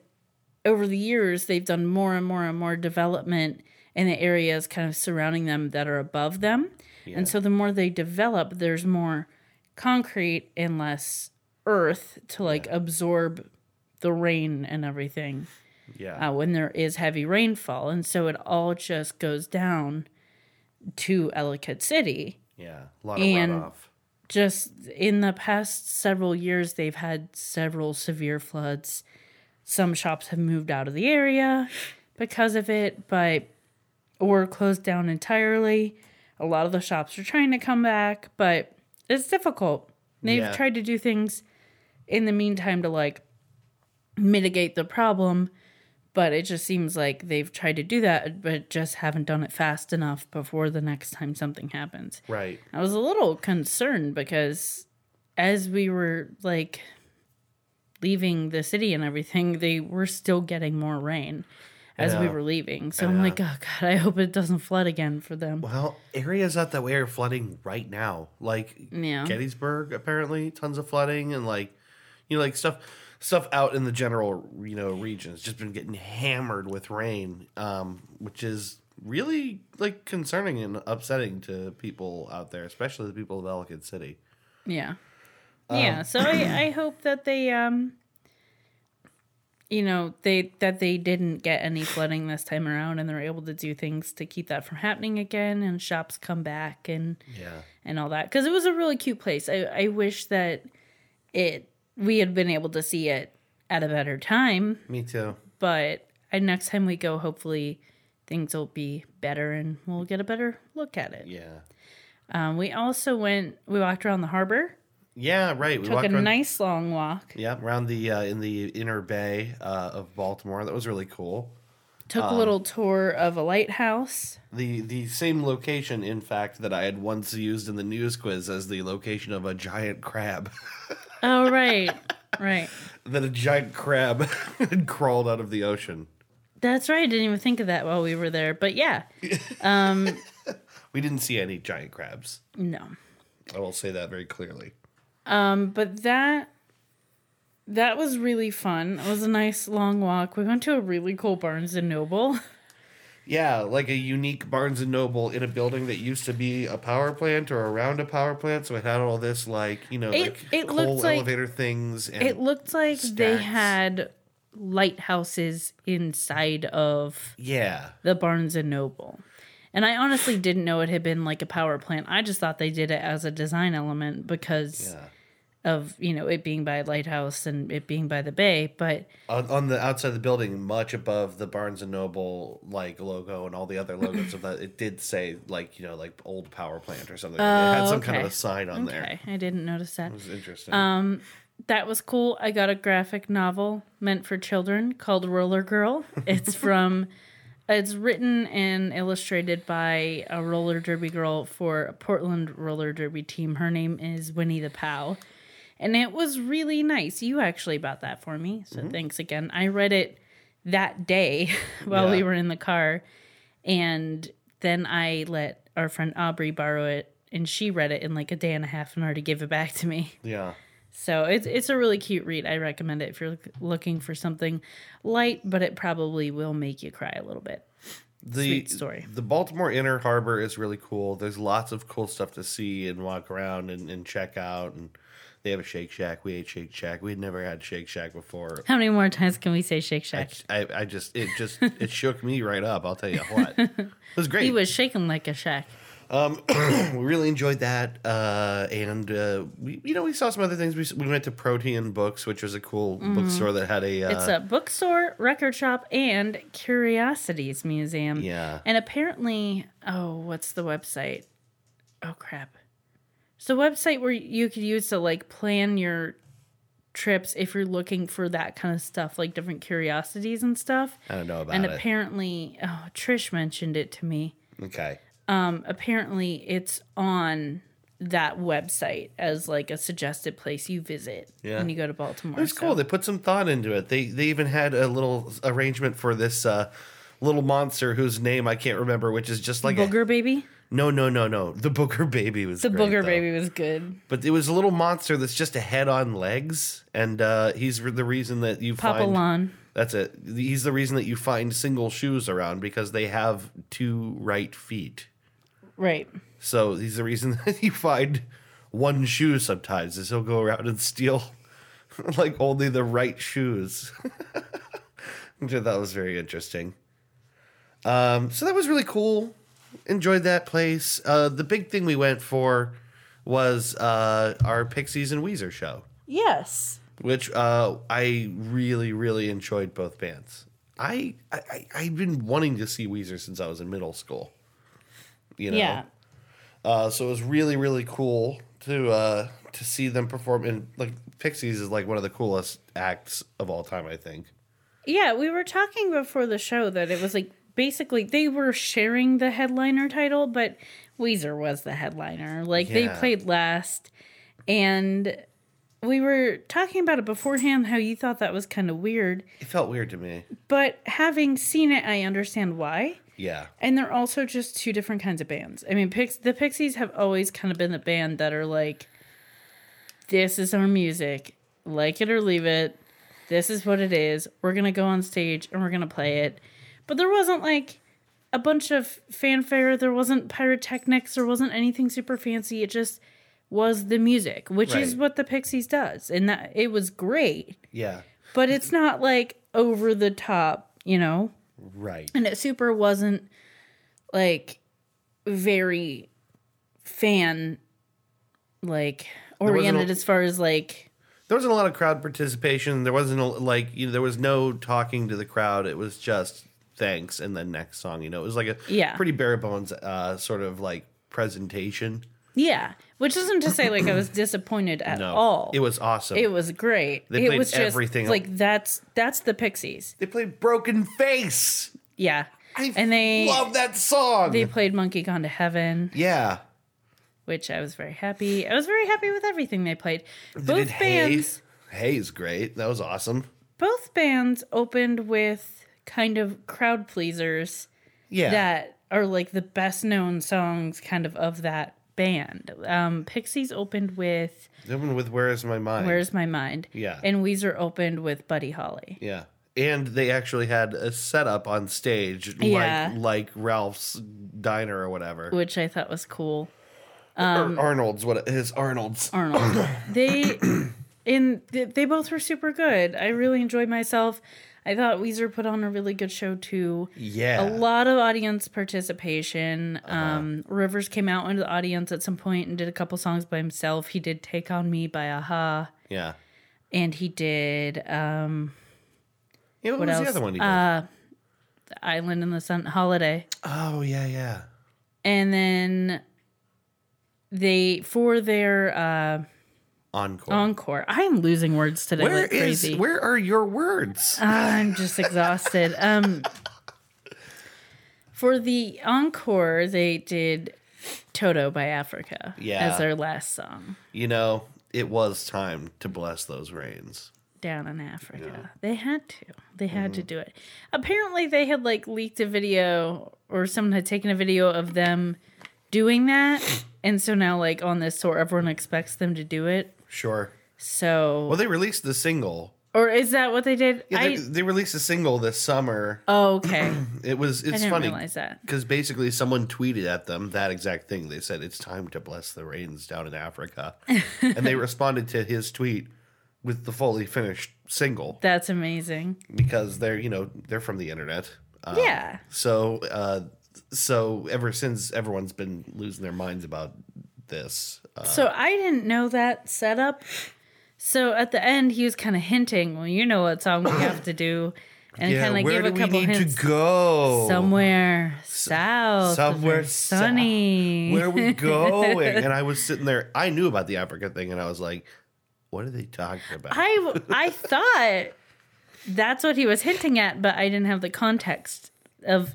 Speaker 1: over the years they've done more and more and more development in the areas kind of surrounding them that are above them, and so the more they develop, there's more concrete and less earth to like absorb the rain and everything
Speaker 2: yeah,
Speaker 1: uh, when there is heavy rainfall. And so it all just goes down to Ellicott City.
Speaker 2: yeah. A lot of
Speaker 1: and-
Speaker 2: runoff.
Speaker 1: Just in the past several years, they've had several severe floods. Some shops have moved out of the area because of it, but or closed down entirely. A lot of the shops are trying to come back, but it's difficult. They've
Speaker 2: Yeah.
Speaker 1: tried to do things in the meantime to like mitigate the problem, but it just seems like they've tried to do that, but just haven't done it fast enough before the next time something happens.
Speaker 2: Right.
Speaker 1: I was a little concerned because as we were like leaving the city and everything, they were still getting more rain as we were leaving. So I'm like, oh god, I hope it doesn't flood again for them.
Speaker 2: Well, areas out that way are flooding right now. Like
Speaker 1: Yeah.
Speaker 2: Gettysburg, apparently, tons of flooding and like, you know, like stuff stuff out in the general you know region has just been getting hammered with rain, um, which is really like concerning and upsetting to people out there, especially the people of Ellicott City.
Speaker 1: Yeah.
Speaker 2: Um,
Speaker 1: yeah. So I, I hope that they um you know, they that they didn't get any flooding this time around and they're able to do things to keep that from happening again and shops come back and
Speaker 2: Yeah.
Speaker 1: and all that because it was a really cute place. I, I wish that it we had been able to see it at a better time,
Speaker 2: Me too.
Speaker 1: but uh, next time we go, hopefully things will be better and we'll get a better look at it.
Speaker 2: Yeah.
Speaker 1: Um, we also went, we walked around the harbor,
Speaker 2: Yeah, right. We
Speaker 1: took
Speaker 2: walked
Speaker 1: a
Speaker 2: around,
Speaker 1: nice long walk,
Speaker 2: yeah, around the uh, in the inner bay uh, of Baltimore. That was really cool.
Speaker 1: took
Speaker 2: Um,
Speaker 1: a little tour of a lighthouse.
Speaker 2: The the same location, in fact, that I had once used in the news quiz as the location of a giant crab.
Speaker 1: Oh, right, right.
Speaker 2: that a giant crab had crawled out of the ocean.
Speaker 1: That's right. I didn't even think of that while we were there, but yeah, um,
Speaker 2: We didn't see any giant crabs.
Speaker 1: no.
Speaker 2: I will say that very clearly.
Speaker 1: Um, but that that was really fun. It was a nice long walk. We went to a really cool Barnes and Noble.
Speaker 2: Yeah, like a unique Barnes and Noble in a building that used to be a power plant or around a power plant. So it had all this like you know
Speaker 1: It-
Speaker 2: like
Speaker 1: it
Speaker 2: coal
Speaker 1: looked like-
Speaker 2: elevator things. And
Speaker 1: It looked like they had lighthouses inside of
Speaker 2: yeah,
Speaker 1: the Barnes and Noble. And I honestly didn't know it had been like a power plant. I just thought they did it as a design element because
Speaker 2: yeah.
Speaker 1: Of, you know, it being by a lighthouse and it being by the bay, but
Speaker 2: On, on the outside of the building, much above the Barnes and Noble like logo and all the other logos of that, it did say like you know like old power plant or something. it had some kind of
Speaker 1: Oh,
Speaker 2: a sign on there.
Speaker 1: I didn't notice that.
Speaker 2: It was interesting.
Speaker 1: Um, that was cool. I got a graphic novel meant for children called Roller Girl. It's from it's written and illustrated by a roller derby girl for a Portland roller derby team. Her name is Winnie the Pow. And it was really nice. You actually bought that for me. So mm-hmm. thanks again. I read it that day while we were in the car. And then I let our friend Aubrey borrow it. And she read it in like a day and a half and already gave it back to me.
Speaker 2: yeah.
Speaker 1: So it's it's a really cute read. I recommend it if you're looking for something light, but it probably will make you cry a little bit.
Speaker 2: the
Speaker 1: Sweet story.
Speaker 2: The Baltimore Inner Harbor is really cool. There's lots of cool stuff to see and walk around and, and check out. And they have a Shake Shack. We ate Shake Shack. We'd never had Shake Shack before.
Speaker 1: How many more times can we say Shake Shack?
Speaker 2: I, I just it just it shook me right up. I'll tell you what. It was great.
Speaker 1: He was shaking like a shack.
Speaker 2: we really enjoyed that, uh, and uh, we you know we saw some other things. We, we went to Protean Books, which was a cool bookstore that had a uh.
Speaker 1: It's a bookstore, record shop, and curiosities museum.
Speaker 2: yeah
Speaker 1: And apparently, oh, what's the website? Oh crap. It's a website where you could use to like plan your trips if you're looking for that kind of stuff, like different curiosities and stuff.
Speaker 2: I don't know about
Speaker 1: and
Speaker 2: it.
Speaker 1: apparently, oh, Trish mentioned it to me.
Speaker 2: okay,
Speaker 1: Um, apparently, it's on that website as like a suggested place you visit
Speaker 2: Yeah.
Speaker 1: when you go to Baltimore.
Speaker 2: it was cool. They put some thought into it. They they even had a little arrangement for this uh, little monster whose name I can't remember, which is just like a,
Speaker 1: Booger baby.
Speaker 2: No no no no. The Booger Baby was
Speaker 1: The
Speaker 2: great,
Speaker 1: Booger
Speaker 2: though.
Speaker 1: baby was good.
Speaker 2: But it was a little monster that's just a head on legs, and uh, he's the reason that you
Speaker 1: Papa
Speaker 2: find
Speaker 1: Lon.
Speaker 2: That's it. He's the reason that you find single shoes around because they have two right feet.
Speaker 1: Right.
Speaker 2: So he's the reason that you find one shoe sometimes is he'll go around and steal like only the right shoes. Which I thought was very interesting. Um, so that was really cool. Enjoyed that place. Uh, the big thing we went for was uh, our Pixies and Weezer show
Speaker 1: Yes.
Speaker 2: which uh, I really, really enjoyed both bands. I, I, I- I've been wanting to see Weezer since I was in middle school. You know,
Speaker 1: Yeah.
Speaker 2: Uh, so it was really, really cool to uh, to see them perform. And like Pixies is like one of the coolest acts of all time. I think.
Speaker 1: Yeah, we were talking before the show that it was like basically they were sharing the headliner title, but Weezer was the headliner. Like they played last, and we were talking about it beforehand how you thought that was kind of weird,
Speaker 2: It felt weird to me.
Speaker 1: but having seen it, I understand why.
Speaker 2: Yeah.
Speaker 1: And they're also just two different kinds of bands. I mean, Pix- the Pixies have always kind of been the band that are like, this is our music, like it or leave it. This is what it is. We're gonna go on stage and we're gonna play it. But there wasn't like a bunch of fanfare. There wasn't pyrotechnics. There wasn't anything super fancy. It just was the music, which is what the Pixies does, and that it was great.
Speaker 2: Yeah.
Speaker 1: But it's not like over the top, you know
Speaker 2: Right.
Speaker 1: and it super wasn't like very fan like oriented
Speaker 2: a-
Speaker 1: as far as like
Speaker 2: There wasn't a lot of crowd participation. There wasn't a, like you know there was no talking to the crowd. It was just thanks and then next song. You know, it was like a
Speaker 1: Yeah.
Speaker 2: pretty bare bones uh, sort of like presentation.
Speaker 1: yeah which isn't to say like i was disappointed at
Speaker 2: No,
Speaker 1: all
Speaker 2: it was awesome.
Speaker 1: it was great
Speaker 2: They
Speaker 1: it
Speaker 2: played
Speaker 1: was just
Speaker 2: everything.
Speaker 1: like that's that's the pixies
Speaker 2: they played Broken Face.
Speaker 1: yeah
Speaker 2: I
Speaker 1: and they
Speaker 2: love that song.
Speaker 1: they played monkey gone to heaven
Speaker 2: yeah,
Speaker 1: which i was very happy i was very happy with everything they played
Speaker 2: they
Speaker 1: both bands
Speaker 2: Hey. Hey's great. That was awesome.
Speaker 1: both bands opened with kind of crowd pleasers
Speaker 2: Yeah,
Speaker 1: that are like the best known songs kind of of that band. Um, Pixies opened with
Speaker 2: The one with Where Is My Mind?
Speaker 1: Where's My Mind?
Speaker 2: Yeah.
Speaker 1: And Weezer opened with Buddy Holly.
Speaker 2: yeah. And they actually had a setup on stage
Speaker 1: Yeah.
Speaker 2: like like Ralph's diner or whatever.
Speaker 1: Which I thought was cool.
Speaker 2: or Arnold's what is Arnold's.
Speaker 1: Arnold. they in they, they both were super good. I really enjoyed myself. I thought Weezer put on a really good show too.
Speaker 2: Yeah.
Speaker 1: A lot of audience participation. Um, Rivers came out into the audience at some point and did a couple songs by himself. He did "Take on Me" by a-ha,
Speaker 2: Yeah.
Speaker 1: and he did um,
Speaker 2: Yeah, what,
Speaker 1: what
Speaker 2: was
Speaker 1: else?
Speaker 2: the other one he did?
Speaker 1: Uh, "The "Island in the Sun" holiday,
Speaker 2: oh yeah, yeah.
Speaker 1: and then they for their uh,
Speaker 2: Encore.
Speaker 1: encore. I am losing words today
Speaker 2: where
Speaker 1: like
Speaker 2: is where are your words?
Speaker 1: Ah, I'm just exhausted. Um, for the encore, they did "Toto" by Africa
Speaker 2: Yeah.
Speaker 1: as their last song
Speaker 2: you know, it was time to bless those rains.
Speaker 1: down in Africa. They had to. They had to do it. Apparently, they had like leaked a video, or someone had taken a video of them doing that, and so now, like on this tour, everyone expects them to do it.
Speaker 2: Sure.
Speaker 1: So,
Speaker 2: Well, they released the single.
Speaker 1: or is that what they did?
Speaker 2: Yeah, they,
Speaker 1: I
Speaker 2: they released a single this summer.
Speaker 1: oh, okay.
Speaker 2: It was
Speaker 1: I
Speaker 2: it's
Speaker 1: didn't
Speaker 2: funny
Speaker 1: realize that.
Speaker 2: because basically someone tweeted at them that exact thing. They said it's time to bless the rains down in Africa, and they responded to his tweet with the fully finished single
Speaker 1: That's amazing.
Speaker 2: because they're you know they're from the internet. Um,
Speaker 1: Yeah.
Speaker 2: So uh, so ever since everyone's been losing their minds about this. Uh,
Speaker 1: So I didn't know that setup. So at the end, he was kind of hinting, well, you know what song we have to do, and
Speaker 2: yeah,
Speaker 1: kind of
Speaker 2: where
Speaker 1: give
Speaker 2: do
Speaker 1: a
Speaker 2: we
Speaker 1: couple
Speaker 2: need
Speaker 1: hints.
Speaker 2: to go?
Speaker 1: Somewhere south,
Speaker 2: somewhere
Speaker 1: sunny.
Speaker 2: Where are we going? and I was sitting there. I knew about the Africa thing, and I was like, "What are they talking about?"
Speaker 1: I I thought that's what he was hinting at, but I didn't have the context of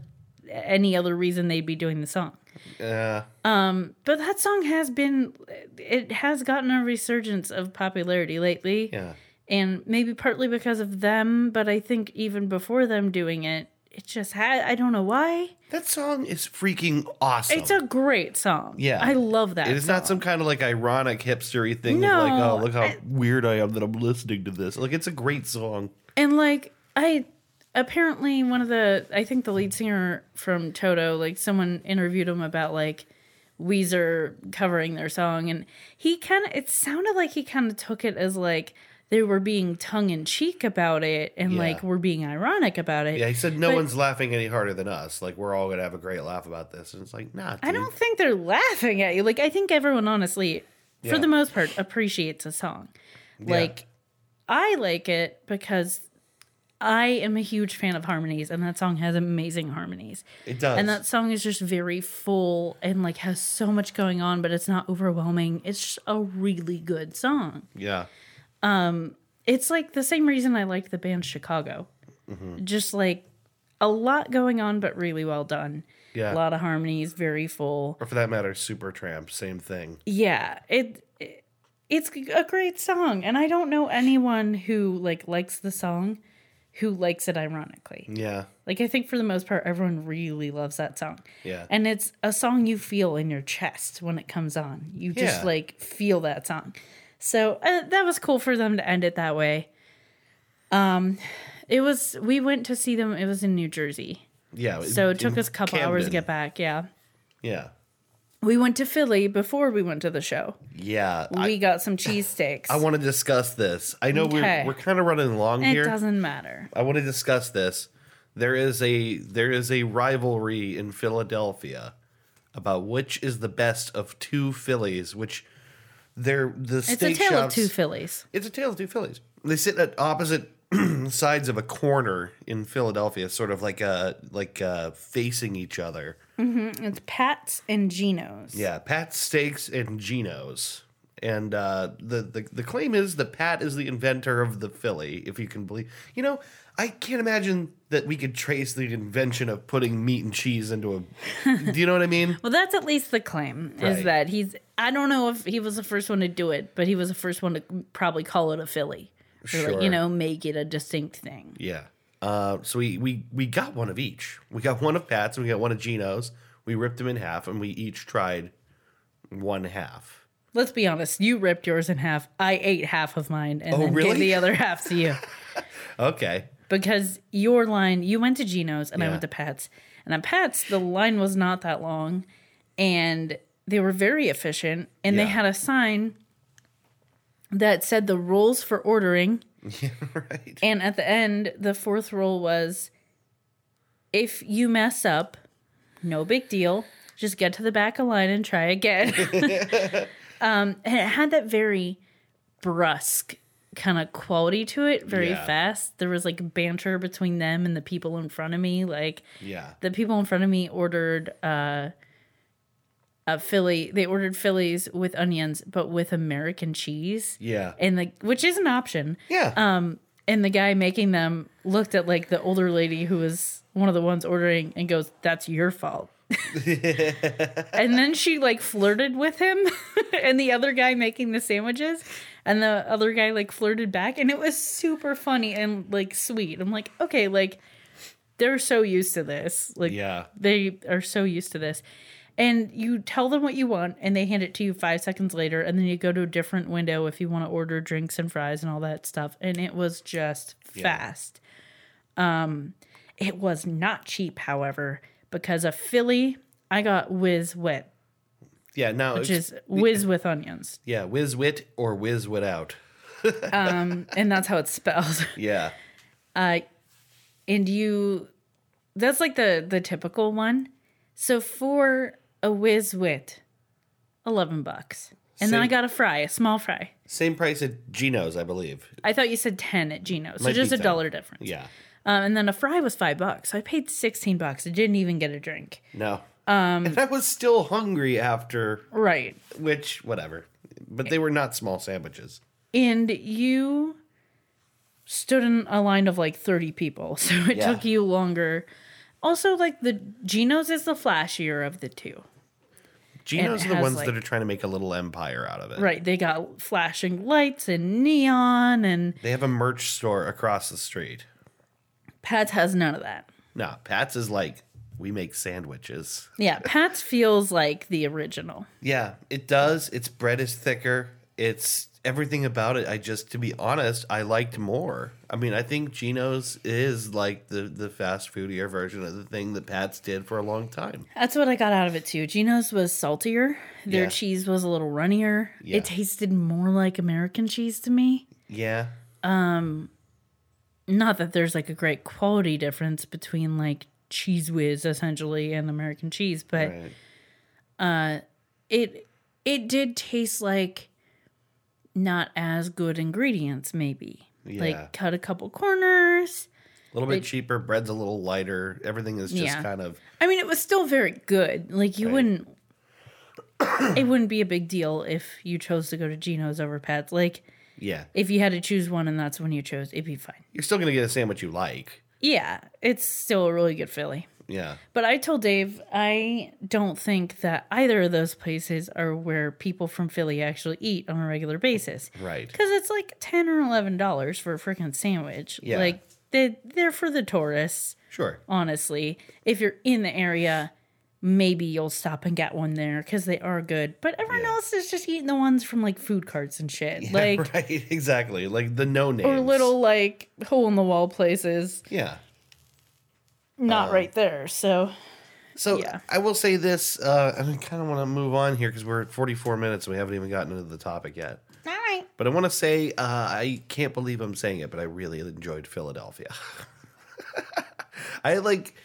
Speaker 1: any other reason they'd be doing the song.
Speaker 2: Uh,
Speaker 1: But that song has been, it has gotten a resurgence of popularity lately.
Speaker 2: yeah,
Speaker 1: and maybe partly because of them, but I think even before them doing it, it just had I don't know why.
Speaker 2: that song is freaking awesome.
Speaker 1: It's a great song.
Speaker 2: Yeah.
Speaker 1: I love that.
Speaker 2: It is not some kind of like ironic hipstery thing
Speaker 1: No,
Speaker 2: of like, oh, look how
Speaker 1: I-
Speaker 2: weird I am that I'm listening to this. Like, it's a great song.
Speaker 1: and like I apparently one of the I think the lead singer from Toto, like someone interviewed him about like Weezer covering their song and he kind of it sounded like he kind of took it as like they were being tongue in cheek about it and
Speaker 2: Yeah.
Speaker 1: like were being ironic about it.
Speaker 2: Yeah, he said no
Speaker 1: But-
Speaker 2: one's laughing any harder than us. Like, we're all gonna have a great laugh about this. And it's like, nah, dude.
Speaker 1: I don't think they're laughing at you. Like I think everyone honestly,
Speaker 2: Yeah.
Speaker 1: for the most part, appreciates a song. Like I like it because I am a huge fan of harmonies, and that song has amazing harmonies.
Speaker 2: It does.
Speaker 1: And that song is just very full and like has so much going on, but it's not overwhelming. It's just a really good song.
Speaker 2: yeah, Um,
Speaker 1: It's like the same reason I like the band Chicago.
Speaker 2: Mm-hmm.
Speaker 1: Just like a lot going on, but really well done.
Speaker 2: yeah.
Speaker 1: A lot of harmonies, very full.
Speaker 2: or for that matter, Supertramp, same thing.
Speaker 1: yeah it, it it's a great song and i don't know anyone who like likes the song who likes it ironically.
Speaker 2: Yeah,
Speaker 1: like i think for the most part everyone really loves that song.
Speaker 2: Yeah.
Speaker 1: and it's a song you feel in your chest when it comes on. You just
Speaker 2: Yeah.
Speaker 1: like feel that song. So uh, that was cool for them to end it that way. Um it was we went to see them it was in new jersey.
Speaker 2: Yeah.
Speaker 1: so it took us a couple hours to get back yeah.
Speaker 2: Yeah,
Speaker 1: we went to philly before we went to the show
Speaker 2: yeah.
Speaker 1: we
Speaker 2: I,
Speaker 1: got some cheesesteaks
Speaker 2: I want to discuss this. I know
Speaker 1: Okay.
Speaker 2: we're we're kind of running along
Speaker 1: It
Speaker 2: here.
Speaker 1: doesn't matter.
Speaker 2: I want to discuss this. There is a there is a rivalry in Philadelphia about which is the best of two Phillies. Which they're the
Speaker 1: It's a
Speaker 2: steak
Speaker 1: tale of two Phillies.
Speaker 2: It's a tale of two Phillies. They sit at opposite sides of a corner in Philadelphia, sort of like uh like uh facing each other.
Speaker 1: It's Pat's and Geno's.
Speaker 2: Yeah, Pat's Steaks and Geno's. And uh, the, the the claim is that Pat is the inventor of the Philly, if you can believe. You know, I can't imagine that we could trace the invention of putting meat and cheese into a. do you know what I mean?
Speaker 1: Well, that's at least the claim is that he's. I don't know if he was the first one to do it, but he was the first one to probably call it a Philly.
Speaker 2: Sure.
Speaker 1: like, you know, make it a distinct thing.
Speaker 2: Yeah. Uh, so we, we we got one of each. We got one of Pat's and we got one of Geno's. We ripped them in half and we each tried one half.
Speaker 1: Let's be honest. You ripped yours in half. I ate half of mine and
Speaker 2: Oh,
Speaker 1: then
Speaker 2: really?
Speaker 1: gave the other half to you.
Speaker 2: Okay.
Speaker 1: because your line, you went to Geno's and I went to Pat's. And at Pat's, the line was not that long and they were very efficient. And they had a sign that said the rules for ordering.
Speaker 2: Yeah, right.
Speaker 1: And at the end, the fourth rule was if you mess up, no big deal. Just get to the back of line and try again. um, and it had that very brusque kind of quality to it, very
Speaker 2: Yeah.
Speaker 1: fast. There was like banter between them and the people in front of me. Like
Speaker 2: Yeah.
Speaker 1: the people in front of me ordered uh, a Philly. They ordered Phillies with onions, but with American cheese,
Speaker 2: Yeah.
Speaker 1: and the which is an option
Speaker 2: Yeah.
Speaker 1: um and the guy making them looked at like the older lady who was one of the ones ordering and goes that's your fault and then she like flirted with him and the other guy making the sandwiches and the other guy like flirted back and it was super funny and like sweet i'm like okay like they're so used to this like
Speaker 2: yeah.
Speaker 1: they are so used to this and you tell them what you want and they hand it to you five seconds later and then you go to a different window if you want to order drinks and fries and all that stuff and it was just fast um it was not cheap however because a philly i got whiz wet
Speaker 2: Yeah. Now,
Speaker 1: which is whiz with onions
Speaker 2: yeah, whiz wit or whiz wit out.
Speaker 1: and that's how it's spelled
Speaker 2: Yeah.
Speaker 1: uh and you that's like the the typical one so for a whiz wit 11 bucks and then i got a fry a small fry
Speaker 2: Same price at Geno's, I believe.
Speaker 1: i thought you said 10 at geno's so
Speaker 2: Might
Speaker 1: just a
Speaker 2: 10.
Speaker 1: dollar difference
Speaker 2: Yeah.
Speaker 1: um, and then a fry was five bucks so i paid 16 bucks i didn't even get a drink
Speaker 2: No. Um, and I was still hungry after,
Speaker 1: right
Speaker 2: which, whatever. But they were not small sandwiches.
Speaker 1: and you stood in a line of like 30 people so it
Speaker 2: Yeah.
Speaker 1: took you longer also like the geno's is the flashier of the two Genos
Speaker 2: are the ones
Speaker 1: like-
Speaker 2: that are trying to make a little empire out of it.
Speaker 1: Right, they got flashing lights and neon, and
Speaker 2: They have a merch store across the street.
Speaker 1: Pat's has none of that.
Speaker 2: No, Pat's is like, we make sandwiches.
Speaker 1: Yeah, Pat's feels like the original.
Speaker 2: Yeah, it does. Its bread is thicker. It's everything about it. I just, to be honest, I liked more. I mean, I think Geno's is like the the fast foodier version of the thing that Pat's did for a long time.
Speaker 1: That's what I got out of it too. Geno's was saltier. Their
Speaker 2: Yeah.
Speaker 1: cheese was a little runnier.
Speaker 2: Yeah.
Speaker 1: It tasted more like American cheese to me.
Speaker 2: Yeah, Um,
Speaker 1: Not that there's like a great quality difference between like cheese whiz essentially and American cheese, but
Speaker 2: right.
Speaker 1: it it did taste like not as good ingredients maybe.
Speaker 2: Yeah.
Speaker 1: Like cut a couple corners.
Speaker 2: A little bit cheaper. Bread's a little lighter. Everything is just
Speaker 1: Yeah.
Speaker 2: kind of
Speaker 1: I mean, it was still very good. Like you
Speaker 2: Right.
Speaker 1: wouldn't. it wouldn't be a big deal if you chose to go to Geno's over Pat's. Like
Speaker 2: yeah.
Speaker 1: if you had to choose one and that's when you chose, it'd be fine.
Speaker 2: You're still gonna get a sandwich you like.
Speaker 1: Yeah, it's still a really good Philly.
Speaker 2: Yeah.
Speaker 1: But I told Dave I don't think that either of those places are where people from Philly actually eat on a regular basis.
Speaker 2: Right.
Speaker 1: Because it's like ten or eleven dollars for a freaking sandwich.
Speaker 2: Yeah.
Speaker 1: Like they they're for the tourists.
Speaker 2: Sure.
Speaker 1: honestly. If you're in the area, maybe you'll stop and get one there because they are good. But everyone
Speaker 2: Yeah.
Speaker 1: else is just eating the ones from like food carts and shit. like
Speaker 2: right. Exactly. Like the no names.
Speaker 1: or little like hole in the wall places.
Speaker 2: Yeah.
Speaker 1: Not right there. So
Speaker 2: So
Speaker 1: Yeah.
Speaker 2: I will say this. Uh, I kind of want to move on here because we're at 44 minutes and we haven't even gotten into the topic yet.
Speaker 1: all right.
Speaker 2: But I want to say uh, I can't believe I'm saying it, but I really enjoyed Philadelphia. I like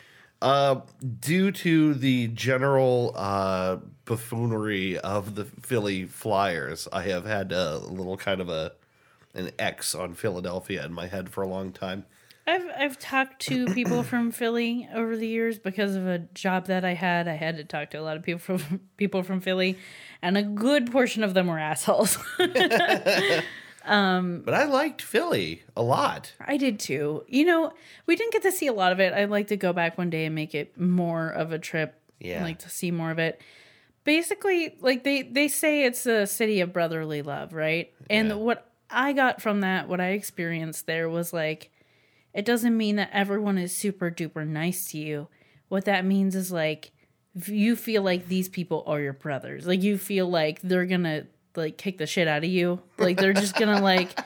Speaker 2: uh, due to the general uh, buffoonery of the Philly Flyers. I have had a little kind of a an X on Philadelphia in my head for a long time.
Speaker 1: I've I've talked to people from Philly over the years because of a job that I had. I had to talk to a lot of people from people from Philly, and a good portion of them were assholes.
Speaker 2: Um, but I liked Philly a lot.
Speaker 1: I did too. You know, we didn't get to see a lot of it. I'd like to go back one day and make it more of a trip.
Speaker 2: Yeah.
Speaker 1: Like to see more of it. Basically, like they they say it's a city of brotherly love, right? And
Speaker 2: Yeah.
Speaker 1: what I got from that, what I experienced there was like it doesn't mean that everyone is super duper nice to you. What that means is like you feel like these people are your brothers. Like you feel like they're gonna like kick the shit out of you. Like they're just gonna like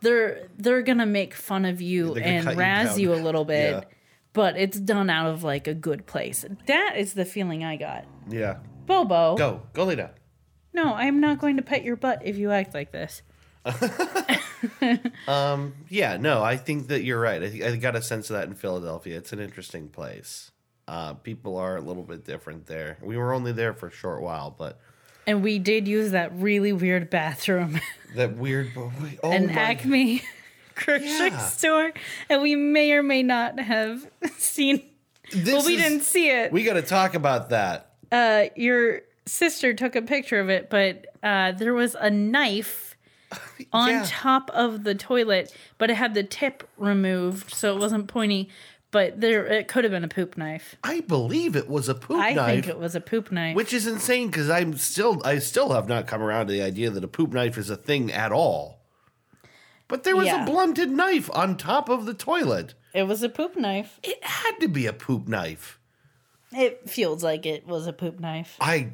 Speaker 1: they're they're gonna make fun of you and
Speaker 2: cut you
Speaker 1: razz you, a little bit.
Speaker 2: Yeah.
Speaker 1: But it's done out of like a good place. That is the feeling I got.
Speaker 2: Yeah.
Speaker 1: Bobo.
Speaker 2: Go. Go lay down.
Speaker 1: No, I'm not going to pet your butt if you act like this.
Speaker 2: Yeah, no, I think that you're right. I, I got a sense of that in Philadelphia. It's an interesting place. Uh, people are a little bit different there. We were only there for a short while, but
Speaker 1: And we did use that really weird bathroom,
Speaker 2: that weird. Oh
Speaker 1: an Acme grocery
Speaker 2: Yeah.
Speaker 1: store, and we may or may not have seen.
Speaker 2: This
Speaker 1: well, we
Speaker 2: is-
Speaker 1: didn't see it.
Speaker 2: We got to talk about that.
Speaker 1: uh, your sister took a picture of it, but uh, there was a knife on
Speaker 2: Yeah.
Speaker 1: top of the toilet, but it had the tip removed, so it wasn't pointy. But there, it could have been a poop knife.
Speaker 2: I believe it was a poop
Speaker 1: I
Speaker 2: knife.
Speaker 1: I think it was a poop knife.
Speaker 2: which is insane because I'm still I still have not come around to the idea that a poop knife is a thing at all. But there was
Speaker 1: Yeah.
Speaker 2: a blunted knife on top of the toilet.
Speaker 1: it was a poop knife.
Speaker 2: It had to be a poop knife.
Speaker 1: It feels like it was a poop knife.
Speaker 2: I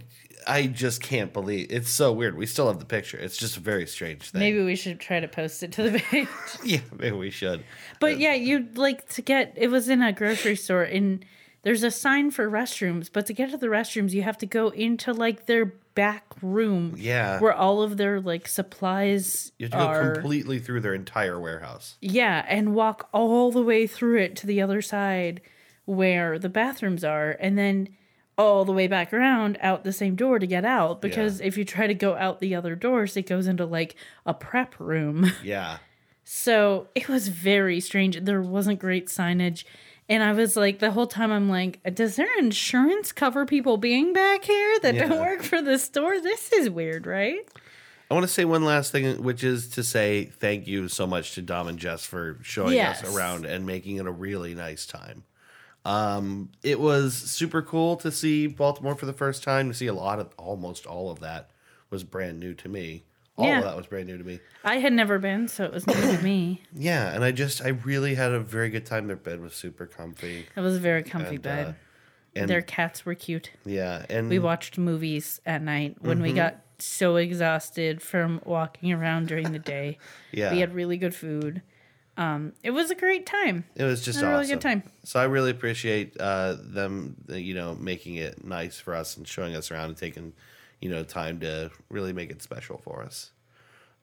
Speaker 2: I just can't believe it's so weird. We still have the picture. It's just a very strange thing.
Speaker 1: Maybe we should try to post it to the page.
Speaker 2: yeah, maybe we should.
Speaker 1: But yeah, you'd like to get it was in a grocery store and there's a sign for restrooms, but to get to the restrooms you have to go into like their back room.
Speaker 2: Yeah.
Speaker 1: Where all of their like supplies
Speaker 2: You have to go completely through their entire warehouse.
Speaker 1: yeah, and walk all the way through it to the other side where the bathrooms are and then all the way back around out the same door to get out because if you try to go out the other doors it goes into like a prep room.
Speaker 2: Yeah.
Speaker 1: So it was very strange. There wasn't great signage. And I was like, the whole time, I'm like, does their insurance cover people being back here that don't work for the store? This is weird, right?
Speaker 2: I want to say one last thing, which is to say thank you so much to Dom and Jess for showing
Speaker 1: Yes.
Speaker 2: us around and making it a really nice time. Um, it was super cool to see Baltimore for the first time. To see a lot of almost all of that was brand new to me. All
Speaker 1: Yeah.
Speaker 2: of that was brand new to me.
Speaker 1: I had never been, so it was new to me.
Speaker 2: Yeah, and I just I really had a very good time. Their bed was super comfy.
Speaker 1: It was a very comfy
Speaker 2: And,
Speaker 1: bed.
Speaker 2: uh, and
Speaker 1: Their cats were cute.
Speaker 2: yeah, and
Speaker 1: We watched movies at night when
Speaker 2: Mm-hmm.
Speaker 1: we got so exhausted from walking around during the day.
Speaker 2: yeah,
Speaker 1: We had really good food. Um, it was a great time.
Speaker 2: it was just
Speaker 1: a really
Speaker 2: awesome.
Speaker 1: good time.
Speaker 2: So I really appreciate uh, them, uh, you know, making it nice for us and showing us around and taking, you know, time to really make it special for us.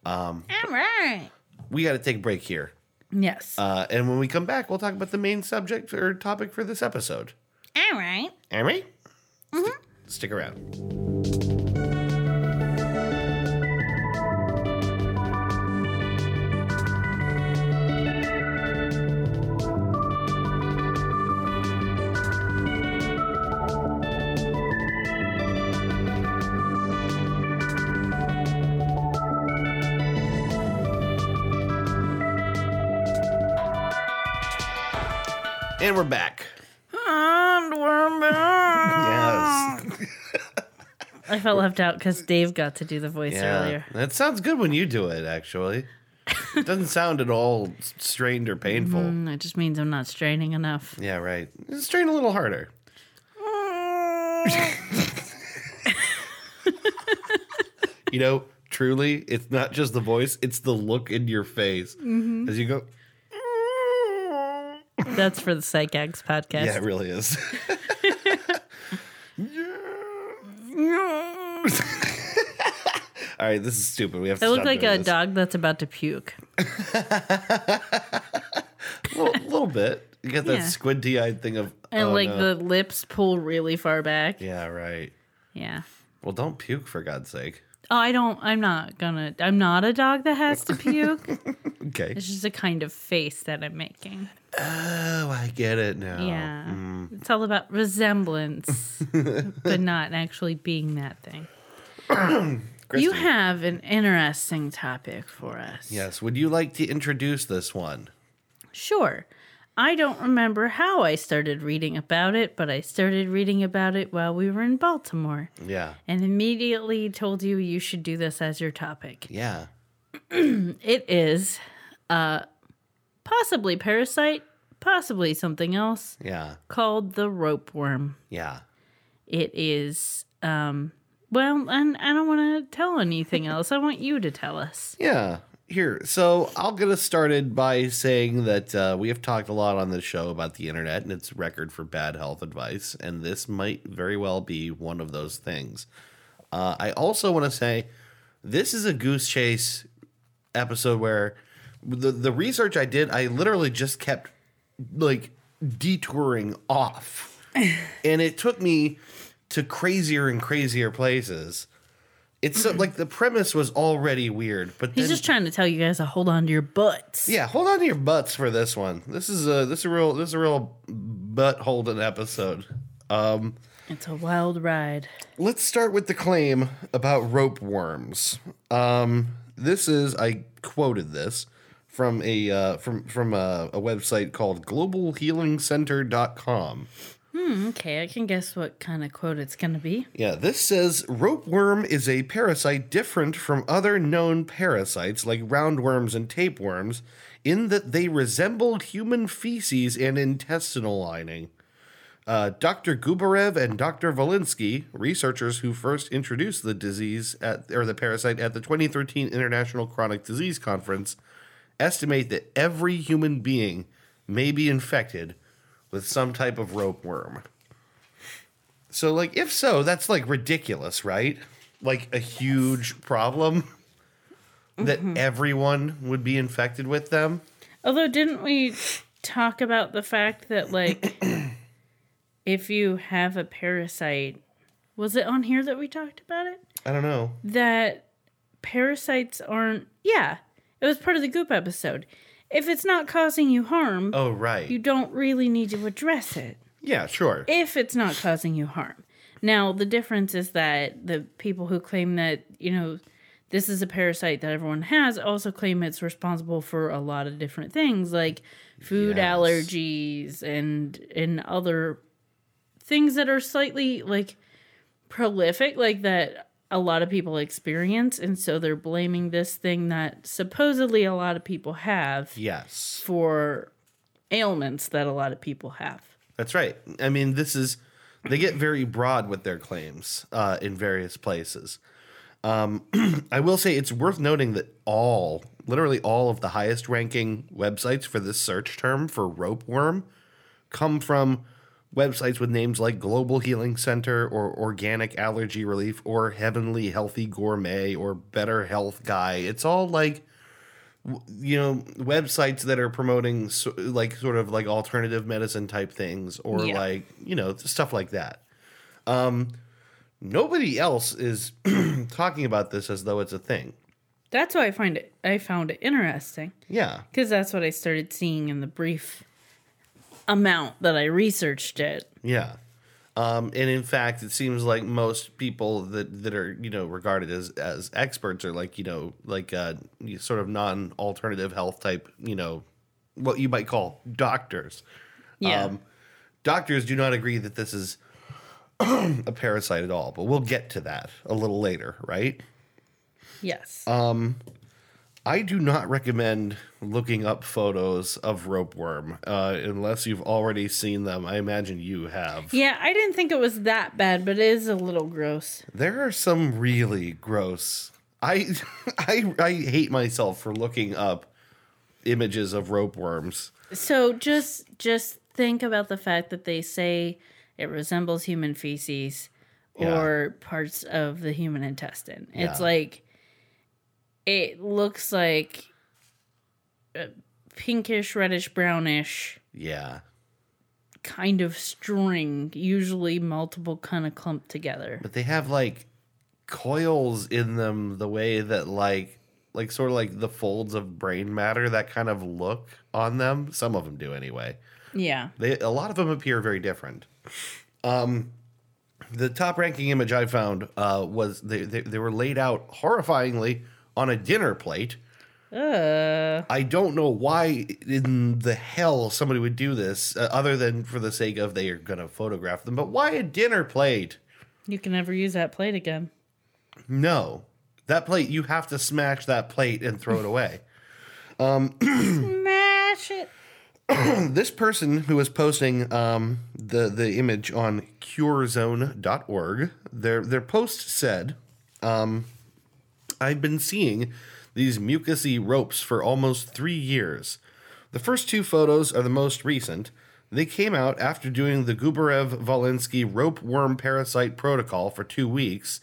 Speaker 1: Um, All right.
Speaker 2: We got to take a break here,
Speaker 1: Yes.
Speaker 2: uh, and when we come back, we'll talk about the main subject or topic for this episode.
Speaker 1: All right.
Speaker 2: All right? Stick, stick around. And we're back.
Speaker 1: And we're back.
Speaker 2: Yes.
Speaker 1: I felt left out because Dave got to do the voice
Speaker 2: Yeah.
Speaker 1: earlier.
Speaker 2: That sounds good when you do it, actually. It doesn't sound at all strained or painful.
Speaker 1: Mm, That just means I'm not straining enough.
Speaker 2: Yeah, right. Strain a little harder. You know, truly, it's not just the voice, it's the look in your face
Speaker 1: Mm-hmm.
Speaker 2: as you go.
Speaker 1: That's for the Psychags podcast.
Speaker 2: Yeah, it really is. Yeah. All right, this is stupid. We have to
Speaker 1: I look like a
Speaker 2: this.
Speaker 1: dog that's about to puke.
Speaker 2: A little, little bit. You get that
Speaker 1: Yeah.
Speaker 2: squinty eyed thing of.
Speaker 1: And
Speaker 2: oh,
Speaker 1: like
Speaker 2: no.
Speaker 1: the lips pull really far back.
Speaker 2: Yeah, right.
Speaker 1: Yeah.
Speaker 2: Well, don't puke for God's sake.
Speaker 1: I don't, I'm not gonna, I'm not a dog that has to puke.
Speaker 2: Okay.
Speaker 1: it's just a kind of face that I'm making.
Speaker 2: Oh, I get it now.
Speaker 1: Yeah.
Speaker 2: Mm.
Speaker 1: It's all about resemblance, but not actually being that thing. You have an interesting topic for us.
Speaker 2: yes. Would you like to introduce this one?
Speaker 1: Sure. I don't remember how I started reading about it, but I started reading about it while we were in Baltimore
Speaker 2: Yeah.
Speaker 1: and immediately told you you should do this as your topic.
Speaker 2: Yeah.
Speaker 1: It is uh possibly parasite, possibly something else
Speaker 2: Yeah.
Speaker 1: called the rope worm.
Speaker 2: Yeah.
Speaker 1: it is um well, and I don't want to tell anything else. I want you to tell us.
Speaker 2: Yeah. Here, so I'll get us started by saying that uh, we have talked a lot on this show about the internet and its record for bad health advice, and this might very well be one of those things. Uh, I also want to say this is a goose chase episode where the the research I did, I literally just kept like detouring off, and it took me to crazier and crazier places. It's so, like the premise was already weird, but
Speaker 1: He's
Speaker 2: then,
Speaker 1: just trying to tell you guys to hold on to your butts.
Speaker 2: yeah, hold on to your butts for this one. This is a this is a real this is a real butt holding episode. Um,
Speaker 1: It's a wild ride.
Speaker 2: let's start with the claim about rope worms. Um, this is I quoted this from a uh, from from a, a website called globalhealingcenter.com.
Speaker 1: Okay, I can guess what kind of quote it's going to be.
Speaker 2: Yeah, this says ropeworm is a parasite different from other known parasites like roundworms and tapeworms in that they resemble human feces and intestinal lining. Uh, Dr. Gubarev and Dr. Volinsky, researchers who first introduced the disease at or the parasite at the 2013 International Chronic Disease Conference, estimate that every human being may be infected with some type of rope worm. So, like, if so, that's like ridiculous, right? Like a huge problem that mm-hmm. everyone would be infected with them.
Speaker 1: Although, didn't we talk about the fact that, like, if you have a parasite, was it on here that we talked about it?
Speaker 2: I don't know.
Speaker 1: That parasites aren't, yeah, it was part of the goop episode. If it's not causing you harm,
Speaker 2: Oh, right.
Speaker 1: you don't really need to address it.
Speaker 2: yeah, sure.
Speaker 1: if it's not causing you harm. Now, the difference is that the people who claim that, you know, this is a parasite that everyone has also claim it's responsible for a lot of different things like food
Speaker 2: Yes.
Speaker 1: allergies and and other things that are slightly like prolific like that a lot of people experience and so they're blaming this thing that supposedly a lot of people have
Speaker 2: yes.
Speaker 1: for ailments that a lot of people have.
Speaker 2: That's right. I mean, this is they get very broad with their claims uh, in various places. Um, I will say it's worth noting that all, literally all of the highest ranking websites for this search term for ropeworm come from websites with names like Global Healing Center or Organic Allergy Relief or Heavenly Healthy Gourmet or Better Health Guy. It's all like you know websites that are promoting so, like sort of like alternative medicine type things or
Speaker 1: Yeah.
Speaker 2: like you know stuff like that um nobody else is talking about this as though it's a thing
Speaker 1: That's why I find it I found it interesting
Speaker 2: yeah
Speaker 1: because that's what I started seeing in the brief amount that I researched it.
Speaker 2: yeah um and in fact it seems like most people that that are you know regarded as as experts are like you know like uh sort of non-alternative health type you know what you might call doctors
Speaker 1: Yeah.
Speaker 2: Um, doctors do not agree that this is a parasite at all, but we'll get to that a little later, right?
Speaker 1: yes.
Speaker 2: I do not recommend looking up photos of ropeworm uh, unless you've already seen them. I imagine you have.
Speaker 1: yeah, I didn't think it was that bad, but it is a little gross.
Speaker 2: There are some really gross. I I I hate myself for looking up images of ropeworms.
Speaker 1: So just just think about the fact that they say it resembles human feces
Speaker 2: Yeah.
Speaker 1: or parts of the human intestine. It's
Speaker 2: Yeah.
Speaker 1: like it looks like uh, pinkish, reddish, brownish
Speaker 2: Yeah.
Speaker 1: kind of string, usually multiple kind of clumped together.
Speaker 2: but they have like coils in them the way that like like sort of like the folds of brain matter that kind of look on them some of them do anyway
Speaker 1: Yeah.
Speaker 2: they a lot of them appear very different um the top ranking image i found uh was they they, they were laid out horrifyingly on a dinner plate
Speaker 1: Uh,
Speaker 2: I don't know why in the hell somebody would do this, uh, other than for the sake of they are going to photograph them. But why a dinner plate?
Speaker 1: you can never use that plate again.
Speaker 2: No. That plate, you have to smash that plate and throw it away.
Speaker 1: Smash it.
Speaker 2: this person who was posting um, the the image on curezone.org, their their post said, um, "I've been seeing these mucousy ropes for almost three years. The first two photos are the most recent. They came out after doing the Gubarev Volinsky rope worm parasite protocol for two weeks."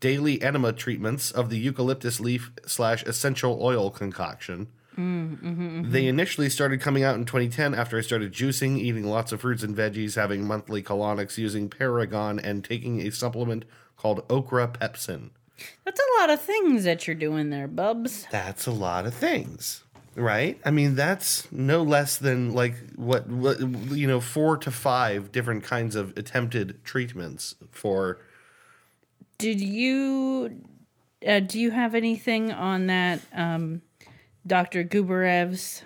Speaker 2: Daily enema treatments of the eucalyptus leaf slash essential oil concoction. They initially started coming out in 2010 after I started juicing, eating lots of fruits and veggies, having monthly colonics, using Paragon, and taking a supplement called Okra Pepsin.
Speaker 1: That's a lot of things that you're doing there, Bubs.
Speaker 2: That's a lot of things, right? I mean, that's no less than like what, what you know, four to five different kinds of attempted treatments for.
Speaker 1: Did you uh, do you have anything on that um, Dr. Gubarev's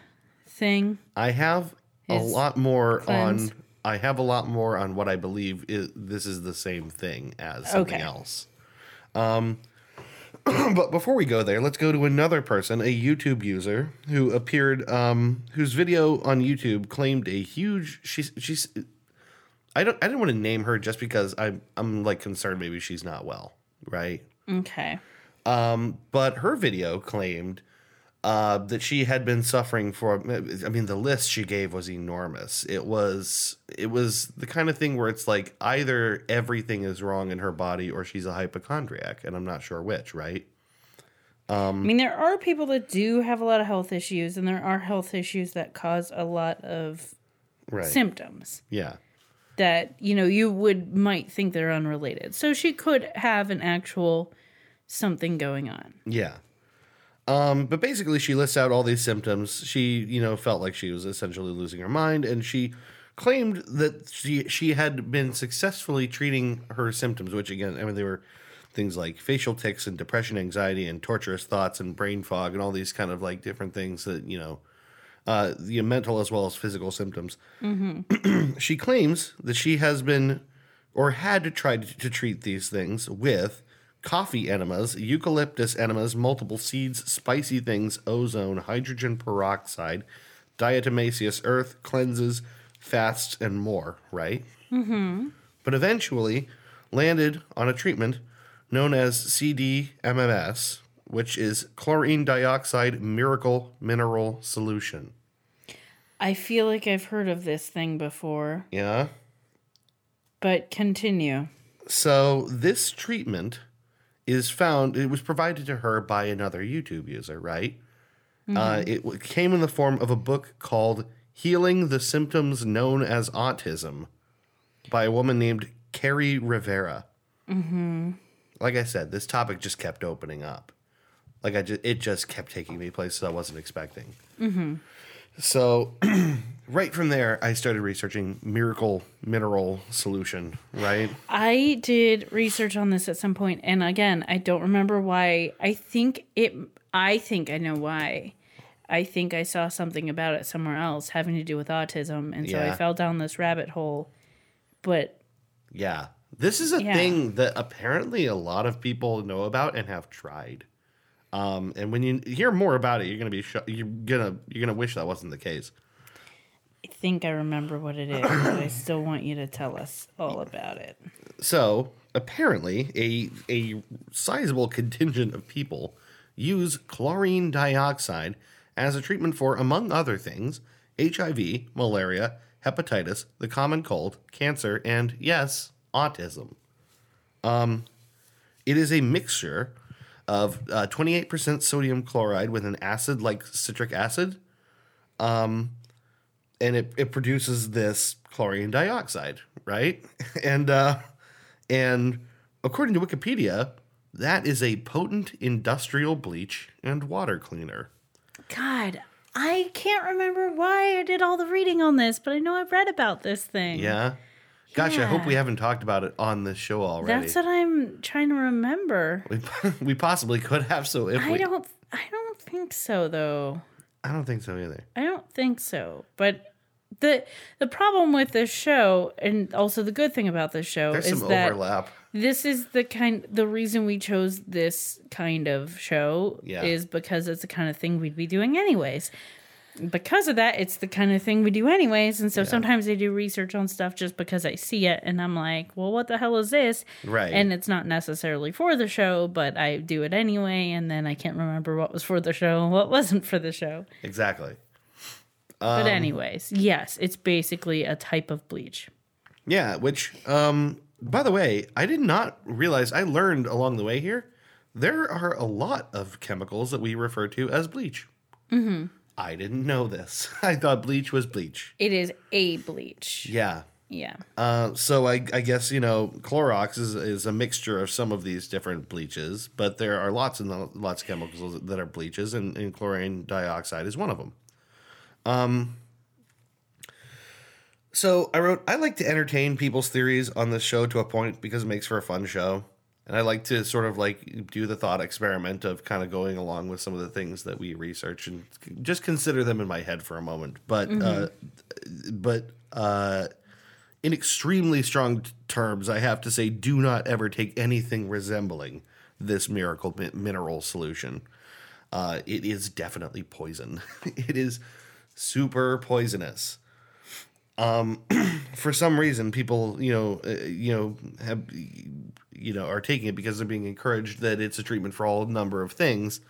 Speaker 1: thing?
Speaker 2: I have a lot more
Speaker 1: cleanse?
Speaker 2: on. I have a lot more on what I believe is this is the same thing as something
Speaker 1: Okay.
Speaker 2: else. Um, but before we go there, let's go to another person, a YouTube user who appeared, um, whose video on YouTube claimed a huge. She's she's. I don't. I didn't want to name her just because I'm I'm like concerned maybe she's not well, right?
Speaker 1: Okay.
Speaker 2: Um, but her video claimed uh, that she had been suffering for. I mean, the list she gave was enormous. It was it was the kind of thing where it's like either everything is wrong in her body or she's a hypochondriac, and I'm not sure which. Right?
Speaker 1: I mean, there are people that do have a lot of health issues, and there are health issues that cause a lot of
Speaker 2: Right.
Speaker 1: symptoms
Speaker 2: yeah.
Speaker 1: that you know you would might think they're unrelated. So she could have an actual something going on.
Speaker 2: Yeah. Um, but basically, she lists out all these symptoms. She, you know, felt like she was essentially losing her mind, and she claimed that she she had been successfully treating her symptoms, which again, I mean, they were things like facial tics and depression, anxiety, and torturous thoughts and brain fog, and all these kind of like different things that you know, uh, the mental as well as physical symptoms. she claims that she has been or had tried to treat these things with coffee enemas, eucalyptus enemas, multiple seeds, spicy things, ozone, hydrogen peroxide, diatomaceous earth, cleanses, fasts, and more, right? Mm-hmm. But eventually landed on a treatment known as CDMMS, which is chlorine dioxide miracle mineral solution.
Speaker 1: I feel like I've heard of this thing before,
Speaker 2: Yeah?
Speaker 1: but continue.
Speaker 2: So this treatment is found. It was provided to her by another YouTube user, right? Uh, it came in the form of a book called "Healing the Symptoms Known as Autism" by a woman named Kerri Rivera. Mm-hmm. Like I said, this topic just kept opening up. Like I just, it just kept taking me places I wasn't expecting. Mm-hmm. So, right from there, I started researching miracle mineral solution. Right.
Speaker 1: I did research on this at some point, and again, I don't remember why. I think it. I think I know why. I think I saw something about it somewhere else having to do with autism, and so
Speaker 2: Yeah.
Speaker 1: I fell down this rabbit hole. But
Speaker 2: Yeah. This is a
Speaker 1: Yeah.
Speaker 2: thing that apparently a lot of people know about and have tried. Um, and when you hear more about it, you're gonna be sh- you're gonna you're gonna wish that wasn't the case.
Speaker 1: I think I remember what it is. but I still want you to tell us all about it.
Speaker 2: So apparently, a a sizable contingent of people use chlorine dioxide as a treatment for, among other things, HIV, malaria, hepatitis, the common cold, cancer, and yes, autism. Um, it is a mixture of uh, 28% sodium chloride with an acid like citric acid, um, and it, it produces this chlorine dioxide, right? And uh, and according to Wikipedia, that is a potent industrial bleach and water cleaner.
Speaker 1: God, I can't remember why I did all the reading on this, but I know I've read about this thing.
Speaker 2: Yeah. Gosh, I hope we haven't talked about it on this show already.
Speaker 1: That's what I'm trying to remember.
Speaker 2: we, we possibly could have. So if
Speaker 1: I
Speaker 2: we,
Speaker 1: don't I don't think so though.
Speaker 2: I don't think so either.
Speaker 1: I don't think so. But the the problem with this show and also the good thing about this show
Speaker 2: There's
Speaker 1: is
Speaker 2: some
Speaker 1: that
Speaker 2: overlap.
Speaker 1: this is the kind the reason we chose this kind of show
Speaker 2: Yeah.
Speaker 1: is because it's the kind of thing we'd be doing anyways. Because of that, it's the kind of thing we do anyways. And so sometimes I do research on stuff just because I see it and I'm like, well, what the hell is this?
Speaker 2: Right.
Speaker 1: And it's not necessarily for the show, but I do it anyway. And then I can't remember what was for the show and what wasn't for the show.
Speaker 2: Exactly.
Speaker 1: But,
Speaker 2: Um,
Speaker 1: anyways, yes, it's basically a type of bleach.
Speaker 2: Yeah, which, um, by the way, I did not realize, I learned along the way here, there are a lot of chemicals that we refer to as bleach. Mm-hmm. I didn't know this. I thought bleach was bleach.
Speaker 1: It is a bleach.
Speaker 2: Yeah.
Speaker 1: Yeah.
Speaker 2: Uh, so I, I guess, you know, Clorox is, is a mixture of some of these different bleaches, but there are lots and lots of chemicals that are bleaches, and, and chlorine dioxide is one of them. Um, so I wrote, I like to entertain people's theories on this show to a point because it makes for a fun show. And I like to sort of like do the thought experiment of kind of going along with some of the things that we research and just consider them in my head for a moment. But, uh, but, uh, in extremely strong terms, I have to say, do not ever take anything resembling this miracle mi- mineral solution. Uh, it is definitely poison. it is super poisonous. Um, for some reason, people, you know, uh, you know, have, you know, are taking it because they're being encouraged that it's a treatment for all number of things.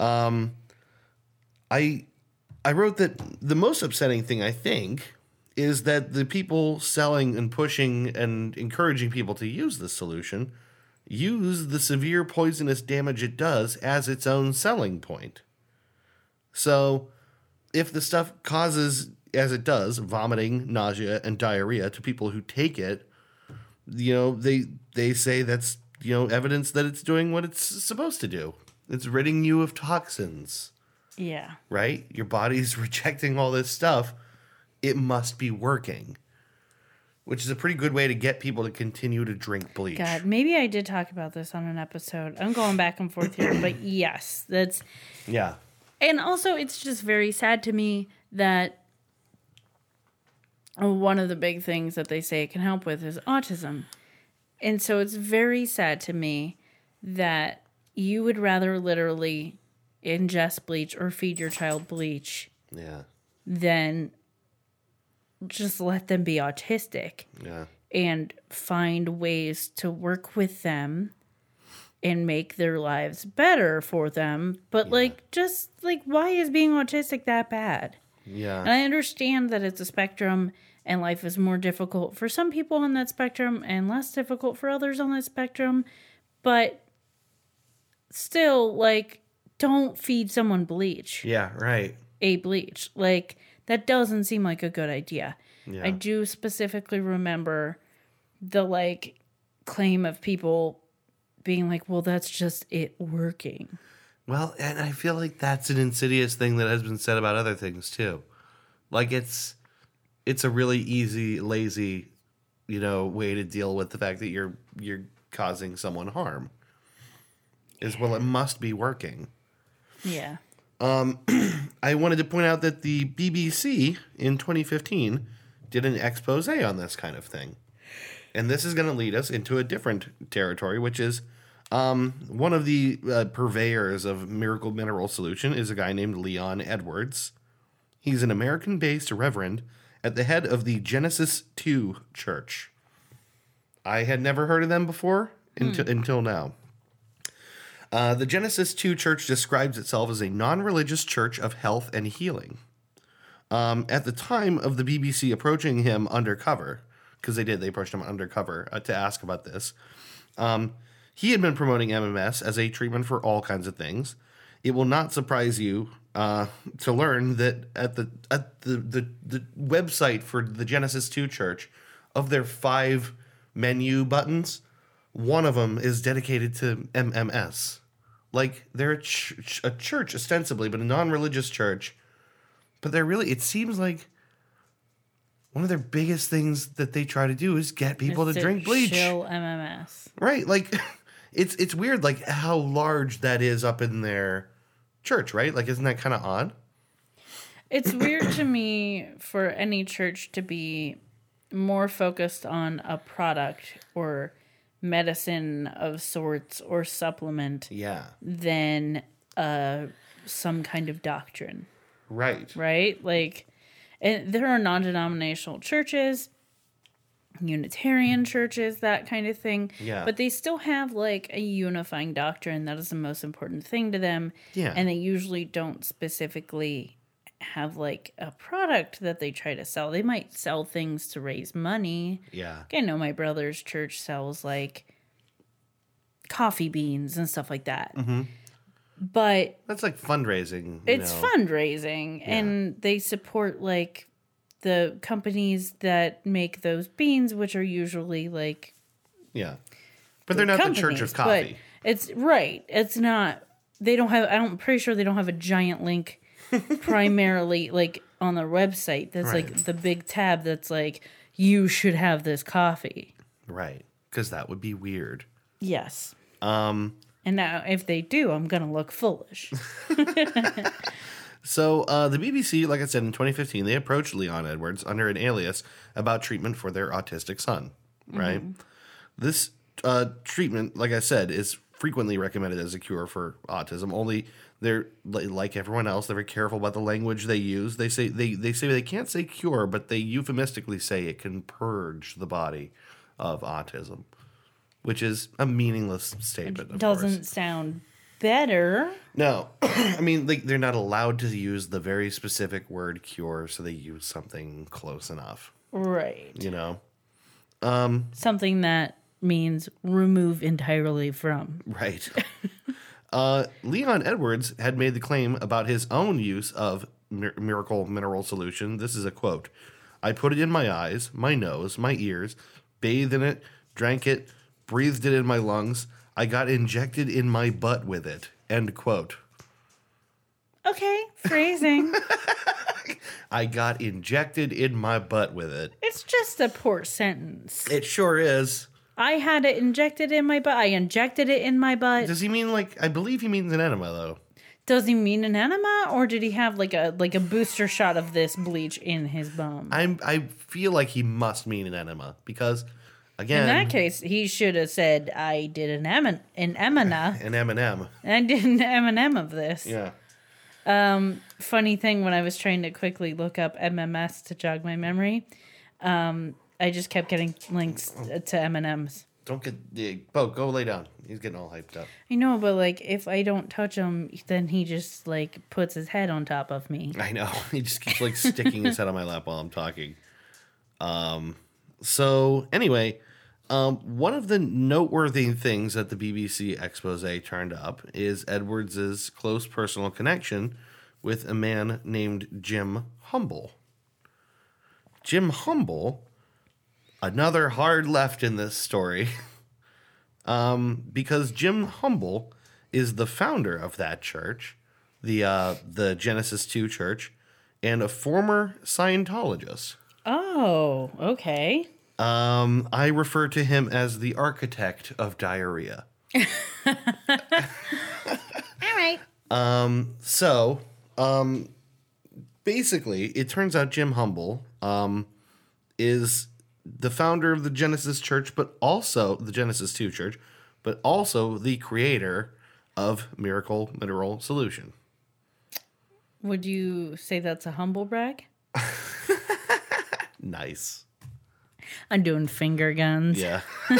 Speaker 2: Um, I, I wrote that the most upsetting thing I think is that the people selling and pushing and encouraging people to use this solution use the severe poisonous damage it does as its own selling point. So, if the stuff causes, as it does, vomiting, nausea, and diarrhea to people who take it, you know, they they say that's you know evidence that it's doing what it's supposed to do. It's ridding you of toxins
Speaker 1: Yeah.
Speaker 2: right? Your body's rejecting all this stuff. It must be working, which is a pretty good way to get people to continue to drink bleach.
Speaker 1: God, maybe I did talk about this on an episode. I'm going back and forth here, but yes, that's
Speaker 2: Yeah.
Speaker 1: and also it's just very sad to me that one of the big things that they say it can help with is autism. And so it's very sad to me that you would rather literally ingest bleach or feed your child bleach
Speaker 2: Yeah.
Speaker 1: than just let them be autistic
Speaker 2: Yeah.
Speaker 1: and find ways to work with them and make their lives better for them. But like just like why is being autistic that bad? And
Speaker 2: Yeah.
Speaker 1: I understand that it's a spectrum and life is more difficult for some people on that spectrum and less difficult for others on that spectrum. But still, like, don't feed someone bleach,
Speaker 2: Yeah. Right.
Speaker 1: a bleach. Like, that doesn't seem like a good idea.
Speaker 2: Yeah.
Speaker 1: I do specifically remember the like claim of people being like, well, that's just it working.
Speaker 2: Well, and I feel like that's an insidious thing that has been said about other things too. Like it's it's a really easy, lazy, you know, way to deal with the fact that you're you're causing someone harm. Is well, it must be working.
Speaker 1: Yeah.
Speaker 2: Um, I wanted to point out that the BBC in 2015 did an expose on this kind of thing. And this is going to lead us into a different territory, which is um, one of the uh, purveyors of Miracle Mineral Solution is a guy named Leon Edwards. He's an American based reverend at the head of the Genesis 2 Church. I had never heard of them before until, until now. Uh, the Genesis 2 Church describes itself as a non religious church of health and healing. Um, at the time of the BBC approaching him undercover, because they did, they approached him undercover uh, to ask about this. Um, he had been promoting MMS as a treatment for all kinds of things. It will not surprise you uh, to learn that at the at the, the the website for the Genesis 2 Church, of their five menu buttons, one of them is dedicated to MMS. Like they're a, ch- a church ostensibly, but a non-religious church. But they're really. It seems like one of their biggest things that they try to do is get people to
Speaker 1: It's
Speaker 2: drink bleach.
Speaker 1: Chill MMS.
Speaker 2: Right. Like it's it's weird like how large that is up in their church, right? Like isn't that kind of odd?
Speaker 1: It's weird to me for any church to be more focused on a product or medicine of sorts or supplement
Speaker 2: Yeah.
Speaker 1: than uh, some kind of doctrine.
Speaker 2: Right.
Speaker 1: right? Like, and there are non denominational churches, Unitarian churches, that kind of thing.
Speaker 2: Yeah.
Speaker 1: But they still have like a unifying doctrine that is the most important thing to them.
Speaker 2: Yeah.
Speaker 1: And they usually don't specifically have like a product that they try to sell. They might sell things to raise money.
Speaker 2: Yeah.
Speaker 1: I know my brother's church sells like coffee beans and stuff like that. Mm-hmm. But
Speaker 2: That's like fundraising.
Speaker 1: it's
Speaker 2: know.
Speaker 1: fundraising and they support like the companies that make those beans, which are usually like
Speaker 2: Yeah. But they're not the Church of Coffee.
Speaker 1: It's right. It's not. They don't have. I'm pretty sure they don't have a giant link, primarily like on their website. That's like the big tab. That's like you should have this coffee.
Speaker 2: Right. Because that would be weird.
Speaker 1: Yes.
Speaker 2: Um,
Speaker 1: And now, if they do, I'm gonna look foolish.
Speaker 2: so uh, the BBC, like I said, in 2015, they approached Leon Edwards under an alias about treatment for their autistic son. Right. This uh, treatment, like I said, is frequently recommended as a cure for autism. Only they're like everyone else. They're very careful about the language they use. They say they they say they can't say cure, but they euphemistically say it can purge the body of autism, which is a meaningless statement. Of
Speaker 1: Doesn't
Speaker 2: course.
Speaker 1: sound better.
Speaker 2: No, I mean like they're not allowed to use the very specific word cure, so they use something close enough.
Speaker 1: Right.
Speaker 2: You know,
Speaker 1: Something that means remove entirely from.
Speaker 2: right? uh, Leon Edwards had made the claim about his own use of mir- miracle mineral solution. This is a quote: "I put it in my eyes, my nose, my ears, bathed in it, drank it, breathed it in my lungs. I got injected in my butt with it." End quote.
Speaker 1: Okay, phrasing.
Speaker 2: I got injected in my butt with it.
Speaker 1: it's just a poor sentence.
Speaker 2: It sure is.
Speaker 1: I had it injected in my butt. I injected it in my butt.
Speaker 2: Does he mean like? I believe he means an enema though.
Speaker 1: Does he mean an enema, or did he have like a like a booster shot of this bleach in his bum?
Speaker 2: I'm. I feel like he must mean an enema because, again,
Speaker 1: in that case, he should have said, "I did an emin an emina.
Speaker 2: an M and M.
Speaker 1: I did an M&M of this."
Speaker 2: Yeah.
Speaker 1: Funny thing, when I was trying to quickly look up MMS to jog my memory, um, I just kept getting links to M&Ms.
Speaker 2: Don't get. the Bo, go lay down. He's getting all hyped up.
Speaker 1: I know, but like if I don't touch him, then he just like puts his head on top of me.
Speaker 2: I know. He just keeps like sticking his head on my lap while I'm talking. Um. So anyway, um, one of the noteworthy things that the BBC expose turned up is Edwards's close personal connection with a man named Jim Humble. Jim Humble, another hard left in this story, um, because Jim Humble is the founder of that church, the uh, the Genesis Two Church, and a former Scientologist.
Speaker 1: Oh, okay.
Speaker 2: Um, I refer to him as the architect of diarrhea.
Speaker 1: All right.
Speaker 2: So, um, basically, it turns out Jim Humble um, is the founder of the Genesis Church, but also the Genesis 2 Church, but also the creator of Miracle Mineral Solution.
Speaker 1: Would you say that's a humble brag?
Speaker 2: Nice.
Speaker 1: I'm doing finger guns.
Speaker 2: Yeah.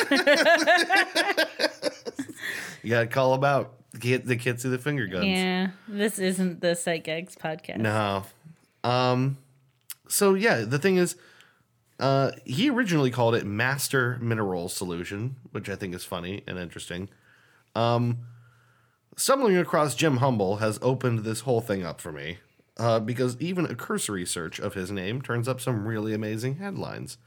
Speaker 2: you gotta call him out. Get the kids see the finger guns.
Speaker 1: Yeah, this isn't the Psych Gags podcast.
Speaker 2: No. Um so yeah, the thing is uh he originally called it Master Mineral Solution, which I think is funny and interesting. Um stumbling across Jim Humble has opened this whole thing up for me. Uh, because even a cursory search of his name turns up some really amazing headlines.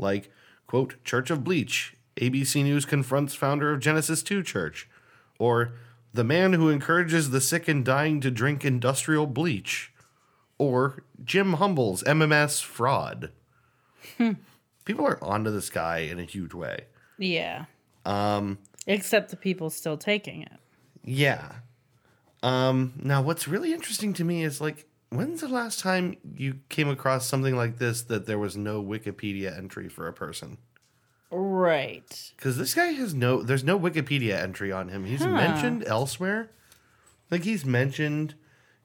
Speaker 2: Like, quote, Church of Bleach, ABC News confronts founder of Genesis 2 Church. Or, the man who encourages the sick and dying to drink industrial bleach. Or, Jim Humble's MMS fraud. People are onto this guy in a huge way.
Speaker 1: Yeah. Um. Except the people still taking it.
Speaker 2: Yeah. Um, now, what's really interesting to me is like, when's the last time you came across something like this that there was no Wikipedia entry for a person?
Speaker 1: Right.
Speaker 2: Because this guy has no, there's no Wikipedia entry on him. He's mentioned elsewhere. Like he's mentioned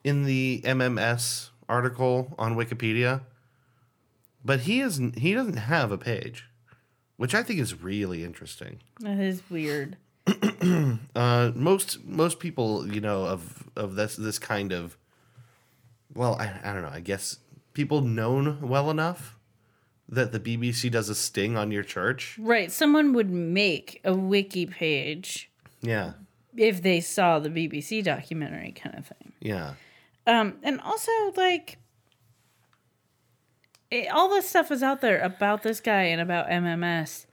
Speaker 2: in the MMS article on Wikipedia, but he isn't. He doesn't have a page, which I think is really interesting.
Speaker 1: That is weird.
Speaker 2: Uh, most most people, you know, of of this this kind of, well, I, I don't know. I guess people known well enough that the BBC does a sting on your church.
Speaker 1: Right. Someone would make a wiki page
Speaker 2: Yeah,
Speaker 1: if they saw the BBC documentary kind of thing.
Speaker 2: yeah,
Speaker 1: Um, and also like it, all this stuff is out there about this guy and about MMS.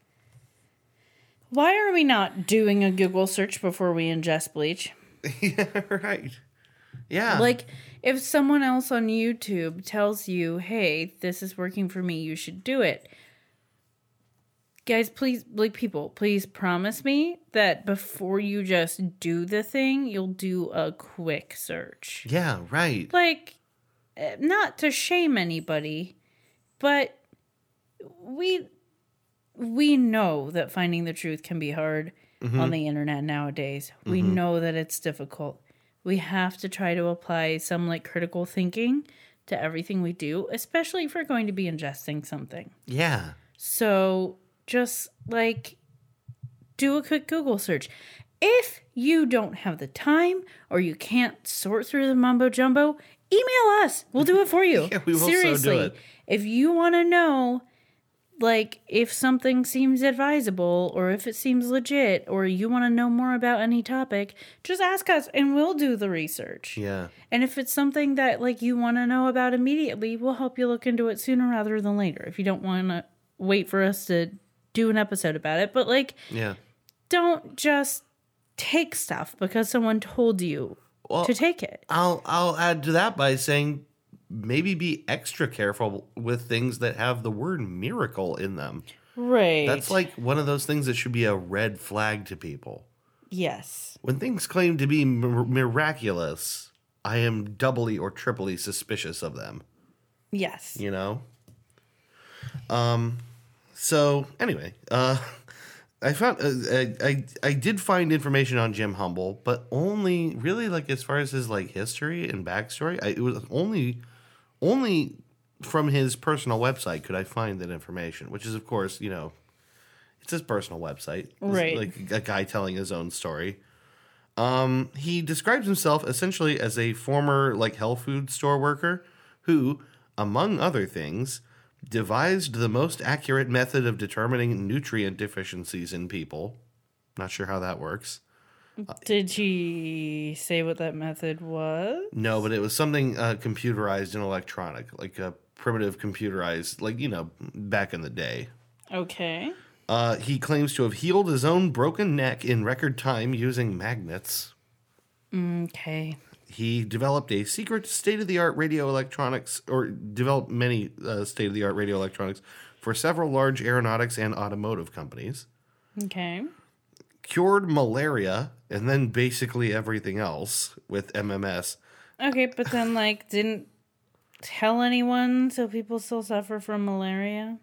Speaker 1: Why are we not doing a Google search before we ingest bleach?
Speaker 2: yeah. Right. Yeah.
Speaker 1: Like, if someone else on YouTube tells you, hey, this is working for me, you should do it. Guys, please, like, people, please promise me that before you just do the thing, you'll do a quick search.
Speaker 2: yeah. Right.
Speaker 1: Like, eh, not to shame anybody, but we we know that finding the truth can be hard on the internet nowadays. We know that it's difficult. We have to try to apply some like critical thinking to everything we do, especially if we're going to be ingesting something.
Speaker 2: Yeah.
Speaker 1: So just like do a quick Google search. If you don't have the time or you can't sort through the mumbo jumbo, email us. We'll do it for you.
Speaker 2: Yeah, we will so do
Speaker 1: Seriously.
Speaker 2: it.
Speaker 1: If you want to know like if something seems advisable or if it seems legit or you want to know more about any topic, just ask us and we'll do the research.
Speaker 2: Yeah.
Speaker 1: And if it's something that like you want to know about immediately, we'll help you look into it sooner rather than later. If you don't want to wait for us to do an episode about it, but like
Speaker 2: Yeah.
Speaker 1: don't just take stuff because someone told you
Speaker 2: Well,
Speaker 1: to take it.
Speaker 2: I'll I'll add to that by saying maybe be extra careful with things that have the word miracle in them.
Speaker 1: Right.
Speaker 2: That's like one of those things that should be a red flag to people.
Speaker 1: yes.
Speaker 2: When things claim to be mir- miraculous, I am doubly or triply suspicious of them,
Speaker 1: Yes.
Speaker 2: you know? Um so anyway, uh I found uh, I, I I did find information on Jim Humble, but only really like as far as his like history and backstory. I, it was only only from his personal website could I find that information, which is of course you know it's his personal website, It's
Speaker 1: Right.
Speaker 2: Like a guy telling his own story. Um, he describes himself essentially as a former like health food store worker who, among other things, devised the most accurate method of determining nutrient deficiencies in people. Not sure how that works.
Speaker 1: Did he say what that method was?
Speaker 2: No, but it was something uh, computerized and electronic, like a primitive computerized, like you know, back in the day.
Speaker 1: Okay.
Speaker 2: Uh, he claims to have healed his own broken neck in record time using magnets.
Speaker 1: Okay.
Speaker 2: He developed a secret state of the art radio electronics, or developed many uh, state of the art radio electronics for several large aeronautics and automotive companies.
Speaker 1: Okay.
Speaker 2: Cured malaria and then basically everything else with MMS.
Speaker 1: Okay, but then like didn't tell anyone so people still suffer from malaria?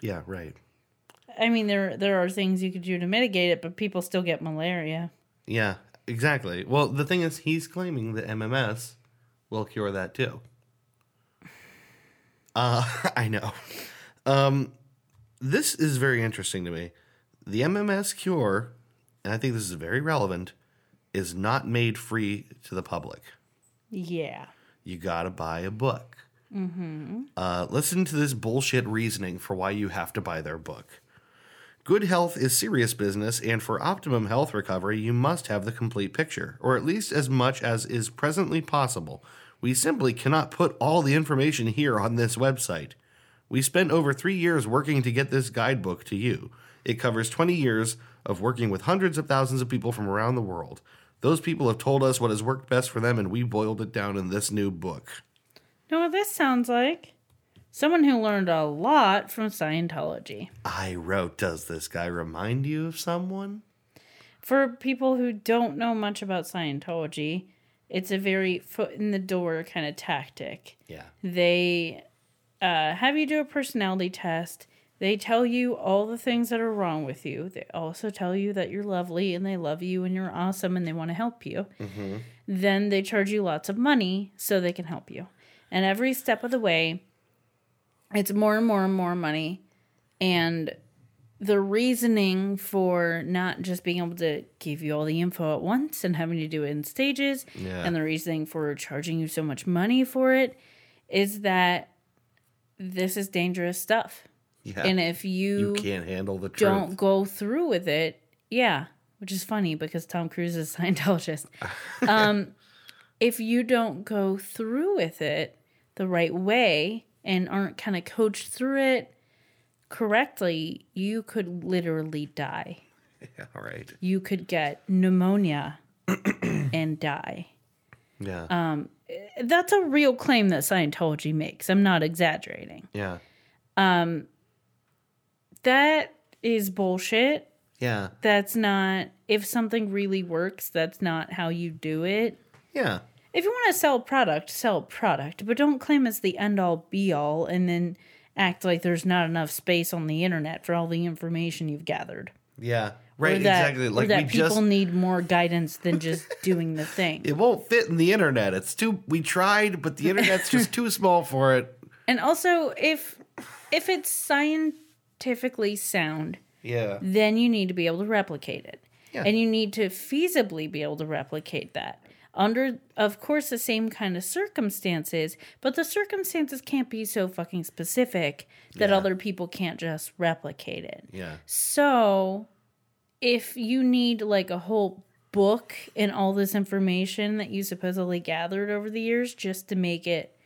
Speaker 2: Yeah, right.
Speaker 1: I mean there there are things you could do to mitigate it, but people still get malaria.
Speaker 2: Yeah, exactly. Well, the thing is, he's claiming that MMS will cure that too. Uh, I know. Um, this is very interesting to me. The MMS cure, and I think this is very relevant, is not made free to the public.
Speaker 1: Yeah.
Speaker 2: You gotta buy a book. Uh, listen to this bullshit reasoning for why you have to buy their book. Good health is serious business, and for optimum health recovery, you must have the complete picture, or at least as much as is presently possible. We simply cannot put all the information here on this website. We spent over three years working to get this guidebook to you. It covers 20 years of working with hundreds of thousands of people from around the world. Those people have told us what has worked best for them, and we boiled it down in this new book.
Speaker 1: Know what this sounds like? Someone who learned a lot from Scientology.
Speaker 2: I wrote, Does this guy remind you of someone?
Speaker 1: For people who don't know much about Scientology, it's a very foot in the door kind of tactic.
Speaker 2: Yeah.
Speaker 1: They uh, have you do a personality test. They tell you all the things that are wrong with you. They also tell you that you're lovely and they love you and you're awesome and they want to help you. Mm-hmm. Then they charge you lots of money so they can help you. And every step of the way, it's more and more and more money. And the reasoning for not just being able to give you all the info at once and having to do it in stages,
Speaker 2: Yeah.
Speaker 1: and the reasoning for charging you so much money for it is that this is dangerous stuff.
Speaker 2: Yeah.
Speaker 1: And if
Speaker 2: you
Speaker 1: you,
Speaker 2: can't handle the truth.
Speaker 1: don't go through with it, yeah, which is funny because Tom Cruise is a Scientologist. um, if you don't go through with it the right way and aren't kind of coached through it correctly, you could literally die.
Speaker 2: Yeah, all right.
Speaker 1: You could get pneumonia and die.
Speaker 2: Yeah.
Speaker 1: Um, That's a real claim that Scientology makes. I'm not exaggerating.
Speaker 2: yeah.
Speaker 1: That is bullshit.
Speaker 2: Yeah.
Speaker 1: That's not, if something really works, that's not how you do it.
Speaker 2: Yeah.
Speaker 1: If you want to sell product, sell product, but don't claim it's the end all be all and then act like there's not enough space on the internet for all the information you've gathered.
Speaker 2: Yeah. Right.
Speaker 1: that,
Speaker 2: exactly. Like
Speaker 1: that people
Speaker 2: just
Speaker 1: need more guidance than just doing the thing.
Speaker 2: it won't fit in the internet. It's too we tried, but the internet's just too small for it.
Speaker 1: And also, if if it's scientifically sound,
Speaker 2: Yeah.
Speaker 1: then you need to be able to replicate it.
Speaker 2: Yeah.
Speaker 1: And you need to feasibly be able to replicate that under, of course, the same kind of circumstances, but the circumstances can't be so fucking specific that
Speaker 2: Yeah.
Speaker 1: other people can't just replicate it.
Speaker 2: Yeah.
Speaker 1: So, if you need like a whole book and all this information that you supposedly gathered over the years just to make it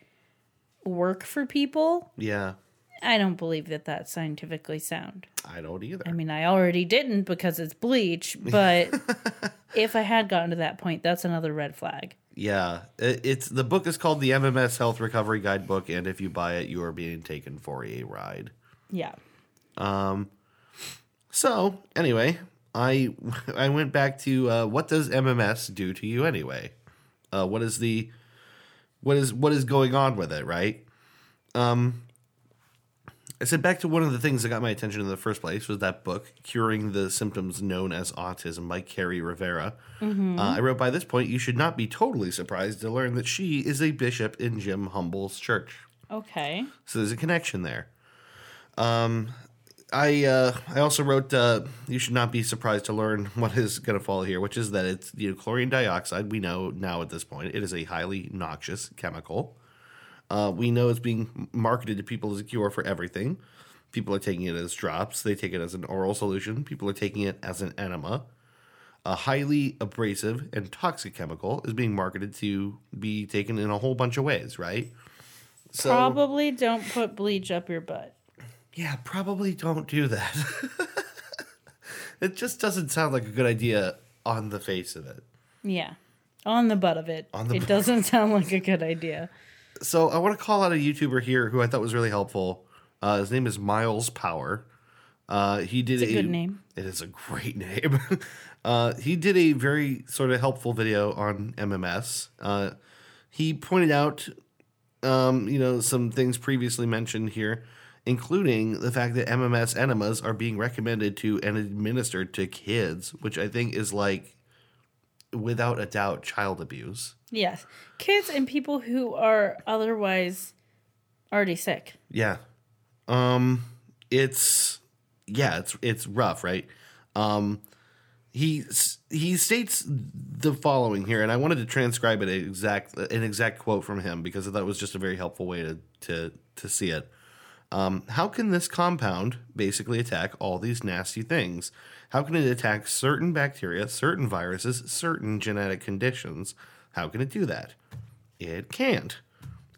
Speaker 1: work for people,
Speaker 2: Yeah.
Speaker 1: I don't believe that that's scientifically sound.
Speaker 2: I don't either.
Speaker 1: I mean, I already didn't because it's bleach, but if I had gotten to that point, that's another red flag.
Speaker 2: Yeah, it's the book is called the MMS Health Recovery Guidebook, and if you buy it, you are being taken for a ride.
Speaker 1: Yeah. Um.
Speaker 2: So anyway, I I went back to uh, what does MMS do to you anyway? Uh, what is the what is what is going on with it? Right. Um, I said back to one of the things that got my attention in the first place was that book, Curing the Symptoms Known as Autism by Kerri Rivera. Uh, I wrote, by this point, you should not be totally surprised to learn that she is a bishop in Jim Humble's church.
Speaker 1: Okay.
Speaker 2: So there's a connection there. Um, I uh, I also wrote uh, you should not be surprised to learn what is going to follow here, which is that it's you know chlorine dioxide. We know now at this point it is a highly noxious chemical. Uh, we know it's being marketed to people as a cure for everything. People are taking it as drops. They take it as an oral solution. People are taking it as an enema. A highly abrasive and toxic chemical is being marketed to be taken in a whole bunch of ways, right? So,
Speaker 1: Probably don't put bleach up your butt.
Speaker 2: yeah, probably don't do that. it just doesn't sound like a good idea on the face of it.
Speaker 1: Yeah. On the butt of it.
Speaker 2: On the
Speaker 1: it
Speaker 2: butt.
Speaker 1: doesn't sound like a good idea.
Speaker 2: So I want to call out a YouTuber here who I thought was really helpful. Uh, his name is Myles Power. Uh, he did
Speaker 1: It's a good name.
Speaker 2: It is a great name. uh, he did a very sort of helpful video on MMS. Uh, he pointed out, um, you know, some things previously mentioned here, including the fact that MMS enemas are being recommended to and administered to kids, which I think is like, without a doubt, child abuse.
Speaker 1: Yes. Kids and people who are otherwise already sick.
Speaker 2: Yeah. Um it's yeah, it's it's rough, right? Um he he states the following here and I wanted to transcribe it exact an exact quote from him because I thought it was just a very helpful way to to to see it. Um, how can this compound basically attack all these nasty things? How can it attack certain bacteria, certain viruses, certain genetic conditions? How can it do that? It can't.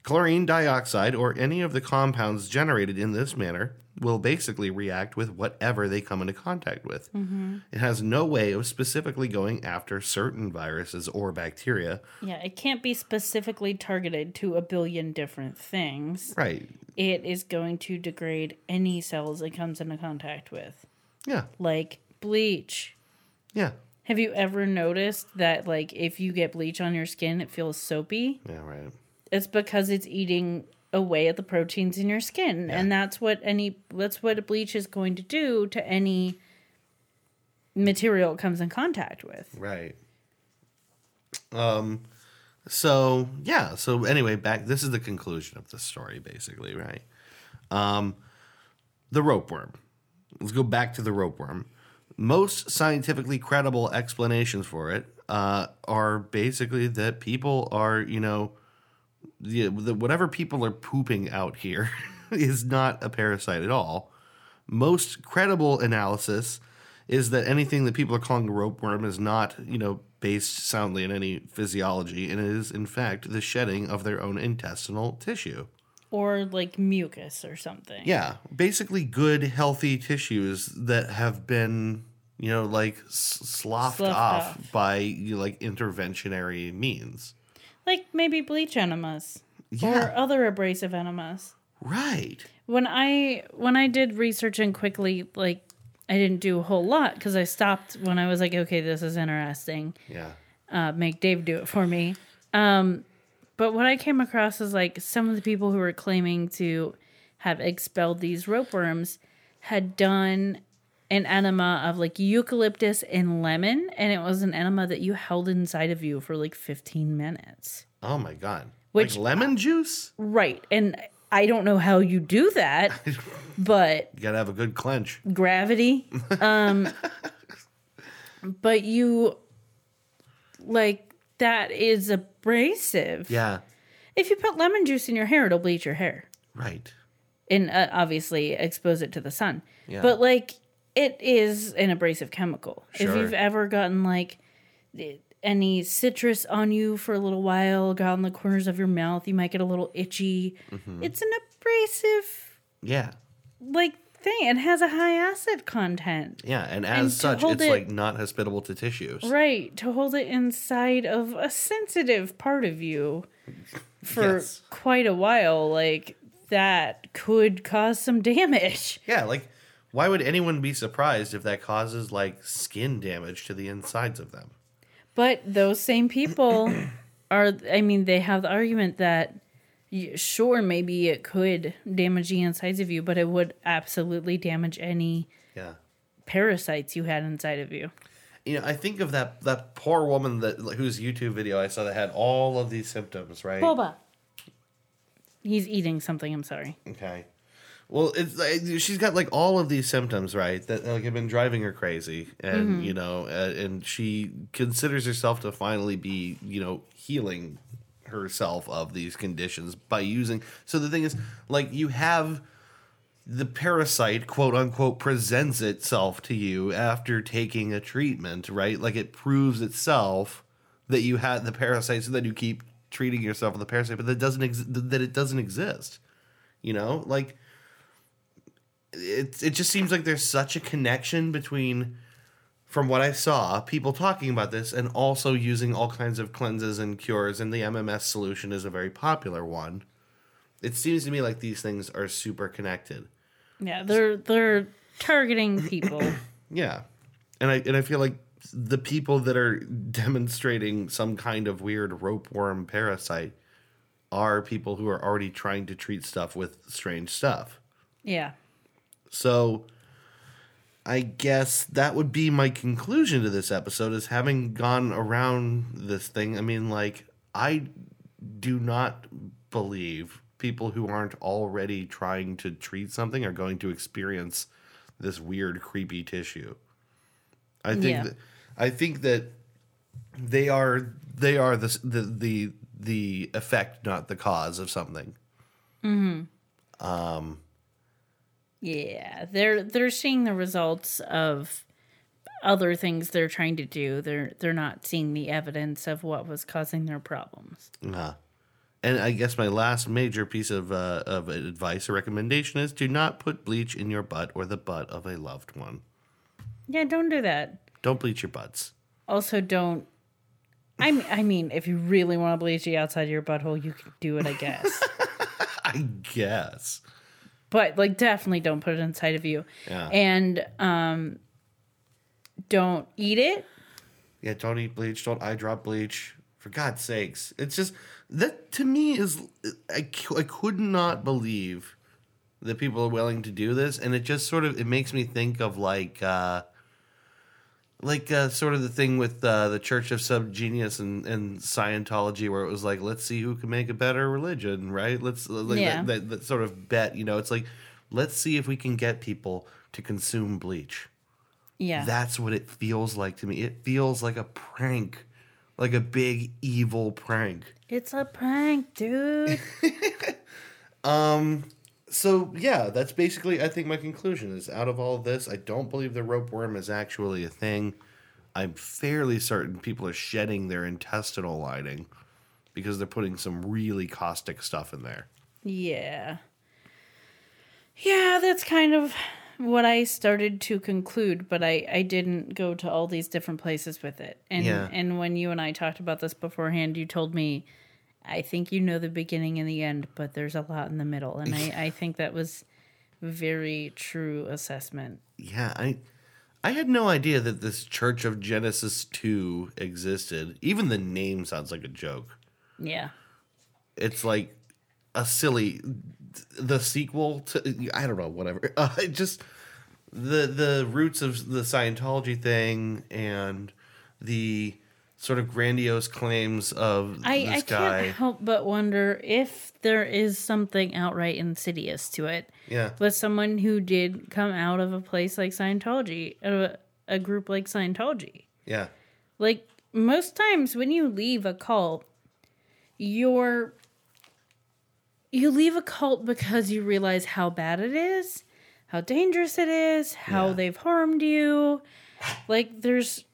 Speaker 2: Chlorine dioxide or any of the compounds generated in this manner will basically react with whatever they come into contact with. Mm-hmm. It has no way of specifically going after certain viruses or bacteria.
Speaker 1: Yeah, it can't be specifically targeted to a billion different things.
Speaker 2: Right.
Speaker 1: It is going to degrade any cells it comes into contact with,
Speaker 2: Yeah.
Speaker 1: like bleach.
Speaker 2: Yeah.
Speaker 1: Have you ever noticed that, like, if you get bleach on your skin, it feels soapy?
Speaker 2: Yeah, right.
Speaker 1: It's because it's eating away at the proteins in your skin, and that's what any that's what a bleach is going to do to any material it comes in contact with.
Speaker 2: Right. Um So yeah. So anyway, back. This is the conclusion of the story, basically, right? Um, the rope worm. Let's go back to the rope worm. Most scientifically credible explanations for it uh, are basically that people are, you know, the, the, whatever people are pooping out here is not a parasite at all. Most credible analysis is that anything that people are calling a rope worm is not, you know, based soundly in any physiology, and it is in fact the shedding of their own intestinal tissue.
Speaker 1: Or like mucus or something.
Speaker 2: Yeah, basically good, healthy tissues that have been, you know, like sloughed,
Speaker 1: Sloughed
Speaker 2: off,
Speaker 1: off.
Speaker 2: by you know, like interventionary means.
Speaker 1: Like maybe bleach enemas.
Speaker 2: Yeah.
Speaker 1: Or other abrasive enemas.
Speaker 2: Right.
Speaker 1: when I when I did research and quickly like I didn't do a whole lot because I stopped when I was like, okay, this is interesting.
Speaker 2: Yeah.
Speaker 1: Uh, make Dave do it for me. Um, but what I came across is like some of the people who were claiming to have expelled these rope worms had done an enema of like eucalyptus and lemon, and it was an enema that you held inside of you for like 15 minutes.
Speaker 2: Oh my god.
Speaker 1: Which-
Speaker 2: like lemon juice?
Speaker 1: Right. And I don't know how you do that, but
Speaker 2: You gotta have a good clench.
Speaker 1: gravity. Um, but you like that is abrasive.
Speaker 2: Yeah.
Speaker 1: If you put lemon juice in your hair, it'll bleach your hair
Speaker 2: Right.
Speaker 1: and uh, obviously expose it to the sun.
Speaker 2: Yeah.
Speaker 1: But like it is an abrasive chemical. If you've ever gotten like any citrus on you for a little while, got on the corners of your mouth, you might get a little itchy.
Speaker 2: Mm-hmm.
Speaker 1: It's an abrasive
Speaker 2: Yeah.
Speaker 1: like thing. It has a high acid content.
Speaker 2: Yeah. And as
Speaker 1: And
Speaker 2: such, it's
Speaker 1: it-
Speaker 2: like not hospitable to tissues.
Speaker 1: Right, to hold it inside of a sensitive part of you for
Speaker 2: Yes.
Speaker 1: quite a while, like that could cause some damage.
Speaker 2: Yeah, like why would anyone be surprised if that causes like skin damage to the insides of them?
Speaker 1: But those same people are, I mean, they have the argument that sure, maybe it could damage the insides of you, but it would absolutely damage any
Speaker 2: Yeah.
Speaker 1: parasites you had inside of you.
Speaker 2: You know, I think of that that poor woman that whose YouTube video I saw that had all of these symptoms, right?
Speaker 1: Boba. He's eating something, I'm sorry.
Speaker 2: Okay. Well, it's like, she's got like all of these symptoms, right? That like have been driving her crazy, and you know, uh, and she considers herself to finally be, you know, healing herself of these conditions by using. So the thing is, like, you have the parasite, quote unquote, presents itself to you after taking a treatment, right? Like it proves itself that you had the parasite, so that you keep treating yourself with the parasite, but that doesn't ex- that it doesn't exist. You know, like it. It just seems like there's such a connection between, from what I saw, people talking about this and also using all kinds of cleanses and cures, and the MMS solution is a very popular one. It seems to me like these things are super connected.
Speaker 1: Yeah, they're they're targeting people.
Speaker 2: Yeah, and I and I feel like the people that are demonstrating some kind of weird ropeworm parasite are people who are already trying to treat stuff with strange stuff.
Speaker 1: yeah.
Speaker 2: So I guess that would be my conclusion to this episode is having gone around this thing. I mean, like, I do not believe people who aren't already trying to treat something are going to experience this weird, creepy tissue. I think
Speaker 1: Yeah.
Speaker 2: that I think that they are they are the the the, the effect, not the cause of something. Mm-hmm.
Speaker 1: Um, Yeah, they're they're seeing the results of other things they're trying to do. They're they're not seeing the evidence of what was causing their problems.
Speaker 2: Uh, and I guess my last major piece of uh, of advice or recommendation is: do not put bleach in your butt or the butt of a loved one.
Speaker 1: Yeah, don't do that.
Speaker 2: Don't bleach your butts.
Speaker 1: Also, don't. I mean, I mean, if you really want to bleach the outside of your butthole, you can do it, I guess.
Speaker 2: I guess.
Speaker 1: But like, definitely don't put it inside of you.
Speaker 2: Yeah.
Speaker 1: And um, don't eat it.
Speaker 2: Yeah, don't eat bleach. Don't eye drop bleach. For God's sakes, it's just that to me is I, I could not believe that people are willing to do this, and it just sort of it makes me think of like uh, like uh, sort of the thing with uh, the Church of Subgenius and, and Scientology, where it was like, let's see who can make a better religion, right? Let's like
Speaker 1: Yeah.
Speaker 2: that, that, that sort of bet, you know. It's like, let's see if we can get people to consume bleach.
Speaker 1: Yeah.
Speaker 2: That's what it feels like to me. It feels like a prank, like a big evil prank.
Speaker 1: it's a prank, dude.
Speaker 2: Um. So yeah, that's basically I think my conclusion is out of all of this, I don't believe the rope worm is actually a thing. I'm fairly certain people are shedding their intestinal lining because they're putting some really caustic stuff in there.
Speaker 1: Yeah. Yeah, that's kind of what I started to conclude, but I, I didn't go to all these different places with it. And
Speaker 2: Yeah.
Speaker 1: and when you and I talked about this beforehand, you told me I think you know the beginning and the end, but there's a lot in the middle. And I, I think that was very true assessment.
Speaker 2: Yeah, I I had no idea that this Church of Genesis 2 existed. Even the name sounds like a joke.
Speaker 1: Yeah.
Speaker 2: it's like a silly the sequel to I don't know whatever. Uh, just the the roots of the Scientology thing and the sort of grandiose claims of
Speaker 1: I,
Speaker 2: this
Speaker 1: I
Speaker 2: guy.
Speaker 1: I can't help but wonder if there is something outright insidious to it.
Speaker 2: Yeah.
Speaker 1: But someone who did come out of a place like Scientology, a, a group like Scientology.
Speaker 2: Yeah.
Speaker 1: Like most times when you leave a cult, you're you leave a cult because you realize how bad it is, how dangerous it is, how
Speaker 2: Yeah.
Speaker 1: they've harmed you. Like there's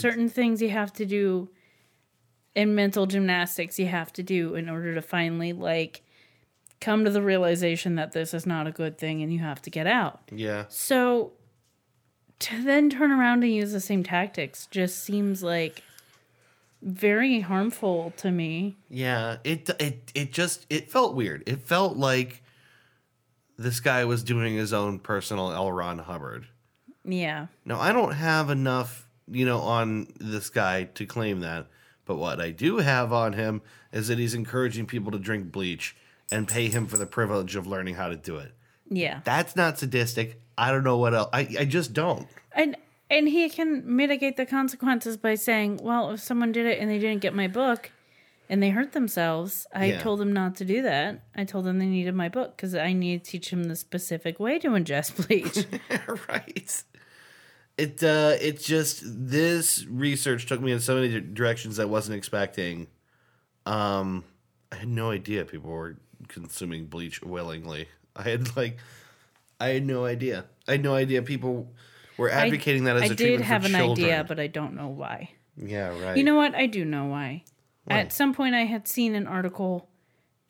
Speaker 1: certain things you have to do in mental gymnastics you have to do in order to finally like come to the realization that this is not a good thing and you have to get out.
Speaker 2: Yeah.
Speaker 1: So to then turn around and use the same tactics just seems like very harmful to me.
Speaker 2: Yeah, it it it just it felt weird. It felt like this guy was doing his own personal L. Ron Hubbard.
Speaker 1: Yeah.
Speaker 2: Now I don't have enough, you know, on this guy to claim that. But what I do have on him is that he's encouraging people to drink bleach and pay him for the privilege of learning how to do it.
Speaker 1: Yeah.
Speaker 2: That's not sadistic. I don't know what else. I, I just don't.
Speaker 1: And and he can mitigate the consequences by saying, "Well, if someone did it and they didn't get my book and they hurt themselves, I
Speaker 2: Yeah.
Speaker 1: told them not to do that. I told them they needed my book cuz I need to teach them the specific way to ingest bleach."
Speaker 2: right. It uh it just this research took me in so many directions I wasn't expecting. Um I had no idea people were consuming bleach willingly. I had like I had no idea. I had no idea people were advocating that as
Speaker 1: I
Speaker 2: a
Speaker 1: did
Speaker 2: treatment
Speaker 1: have
Speaker 2: for
Speaker 1: an
Speaker 2: children.
Speaker 1: idea, but I don't know why.
Speaker 2: yeah, right.
Speaker 1: You know what? I do know why.
Speaker 2: Why?
Speaker 1: At some point, I had seen an article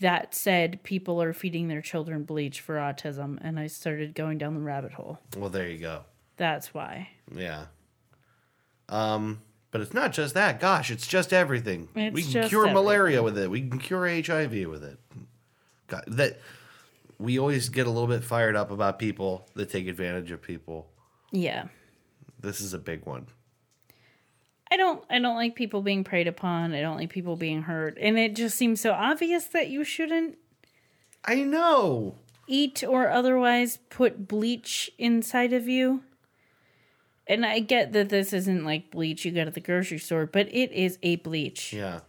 Speaker 1: that said people are feeding their children bleach for autism, and I started going down the rabbit hole.
Speaker 2: well, there you go.
Speaker 1: That's why.
Speaker 2: Yeah. Um, but it's not just that. Gosh, it's just everything.
Speaker 1: It's
Speaker 2: we can
Speaker 1: just
Speaker 2: cure
Speaker 1: everything.
Speaker 2: malaria with it. We can cure HIV with it. God, that we always get a little bit fired up about people that take advantage of people.
Speaker 1: Yeah.
Speaker 2: This is a big one.
Speaker 1: I don't I don't like people being preyed upon. I don't like people being hurt. And it just seems so obvious that you shouldn't
Speaker 2: I know.
Speaker 1: eat or otherwise put bleach inside of you. And I get that this isn't like bleach you get at the grocery store, but it is a bleach.
Speaker 2: Yeah.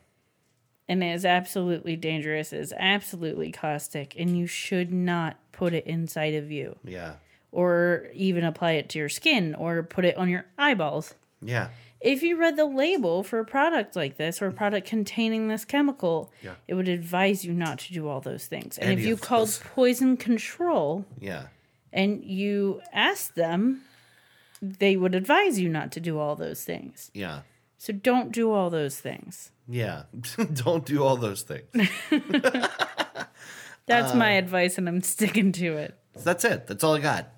Speaker 1: and it is absolutely dangerous. It is absolutely caustic, and you should not put it inside of you,
Speaker 2: Yeah.
Speaker 1: or even apply it to your skin, or put it on your eyeballs.
Speaker 2: Yeah.
Speaker 1: If you read the label for a product like this or a product containing this chemical,
Speaker 2: Yeah.
Speaker 1: it would advise you not to do all those things. And
Speaker 2: Any
Speaker 1: if you called
Speaker 2: those.
Speaker 1: poison control
Speaker 2: Yeah.
Speaker 1: and you asked them, they would advise you not to do all those things.
Speaker 2: Yeah.
Speaker 1: So don't do all those things.
Speaker 2: Yeah. Don't do all those things.
Speaker 1: That's
Speaker 2: Uh,
Speaker 1: my advice, and I'm sticking to it.
Speaker 2: That's it. That's all I got.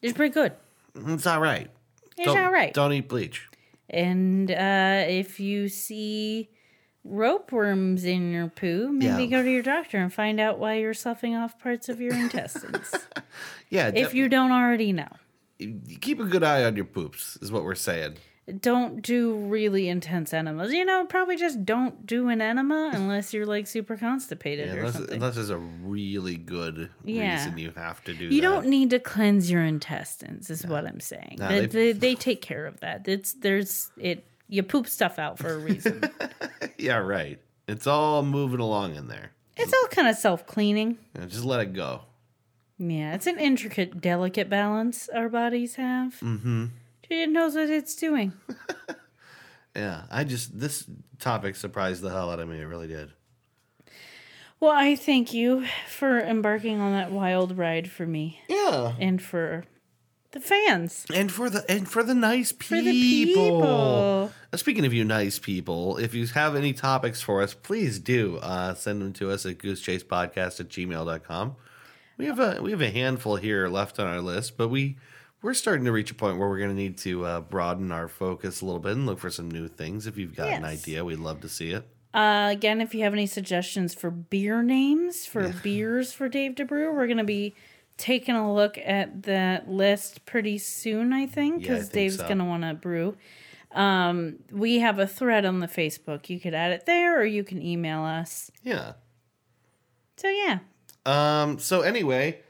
Speaker 1: It's pretty good.
Speaker 2: It's all right.
Speaker 1: It's
Speaker 2: don't,
Speaker 1: all right.
Speaker 2: Don't eat bleach.
Speaker 1: And uh, if you see rope worms in your poo, maybe
Speaker 2: Yeah.
Speaker 1: go to your doctor and find out why you're sloughing off parts of your intestines.
Speaker 2: Yeah.
Speaker 1: if you don't already know.
Speaker 2: Keep a good eye on your poops, is what we're saying.
Speaker 1: don't do really intense enemas. You know, probably just don't do an enema unless you're like super constipated
Speaker 2: Yeah,
Speaker 1: or
Speaker 2: unless,
Speaker 1: something.
Speaker 2: unless there's a really good
Speaker 1: Yeah.
Speaker 2: reason you have to do
Speaker 1: you
Speaker 2: that.
Speaker 1: don't need to cleanse your intestines, is what I'm saying.
Speaker 2: No,
Speaker 1: they-
Speaker 2: they,
Speaker 1: they take care of that. It's there's it. You poop stuff out for a reason.
Speaker 2: Yeah, right. It's all moving along in there.
Speaker 1: it's all kind of self cleaning.
Speaker 2: Yeah, just let it go.
Speaker 1: Yeah, it's an intricate, delicate balance our bodies have. Mm-hmm. It knows what it's doing.
Speaker 2: Yeah, I just this topic surprised the hell out of me. It really did.
Speaker 1: Well, I thank you for embarking on that wild ride for me
Speaker 2: Yeah,
Speaker 1: and for the fans.
Speaker 2: and for the and for the nice people.
Speaker 1: For the people.
Speaker 2: Uh, Speaking of you nice people, if you have any topics for us, please do uh, send them to us at goosechasepodcast at gmail.com. We have a we have a handful here left on our list, but we we're starting to reach a point where we're going to need to uh, broaden our focus a little bit and look for some new things. If you've got an idea, we'd love to see it.
Speaker 1: Uh, again, if you have any suggestions for beer names for beers for Dave DeBrew, we're going to be taking a look at that list pretty soon, I think, because
Speaker 2: think
Speaker 1: Dave's
Speaker 2: so.
Speaker 1: going to want to brew. Um, we have a thread on the Facebook. You could add it there or you can email us.
Speaker 2: Yeah.
Speaker 1: So, yeah,
Speaker 2: Um. So anyway,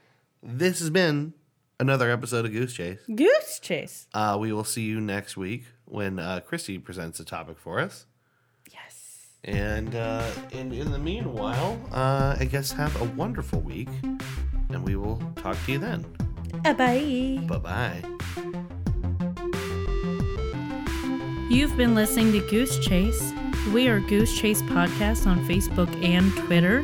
Speaker 2: this has been another episode of Goose Chase.
Speaker 1: Goose Chase.
Speaker 2: Uh, we will see you next week when uh, Christy presents a topic for us.
Speaker 1: Yes.
Speaker 2: And uh, in, in the meanwhile, uh, I guess have a wonderful week, and we will talk to you then.
Speaker 1: Uh, bye.
Speaker 2: Bye bye.
Speaker 1: You've been listening to Goose Chase. We are Goose Chase Podcast on Facebook and Twitter.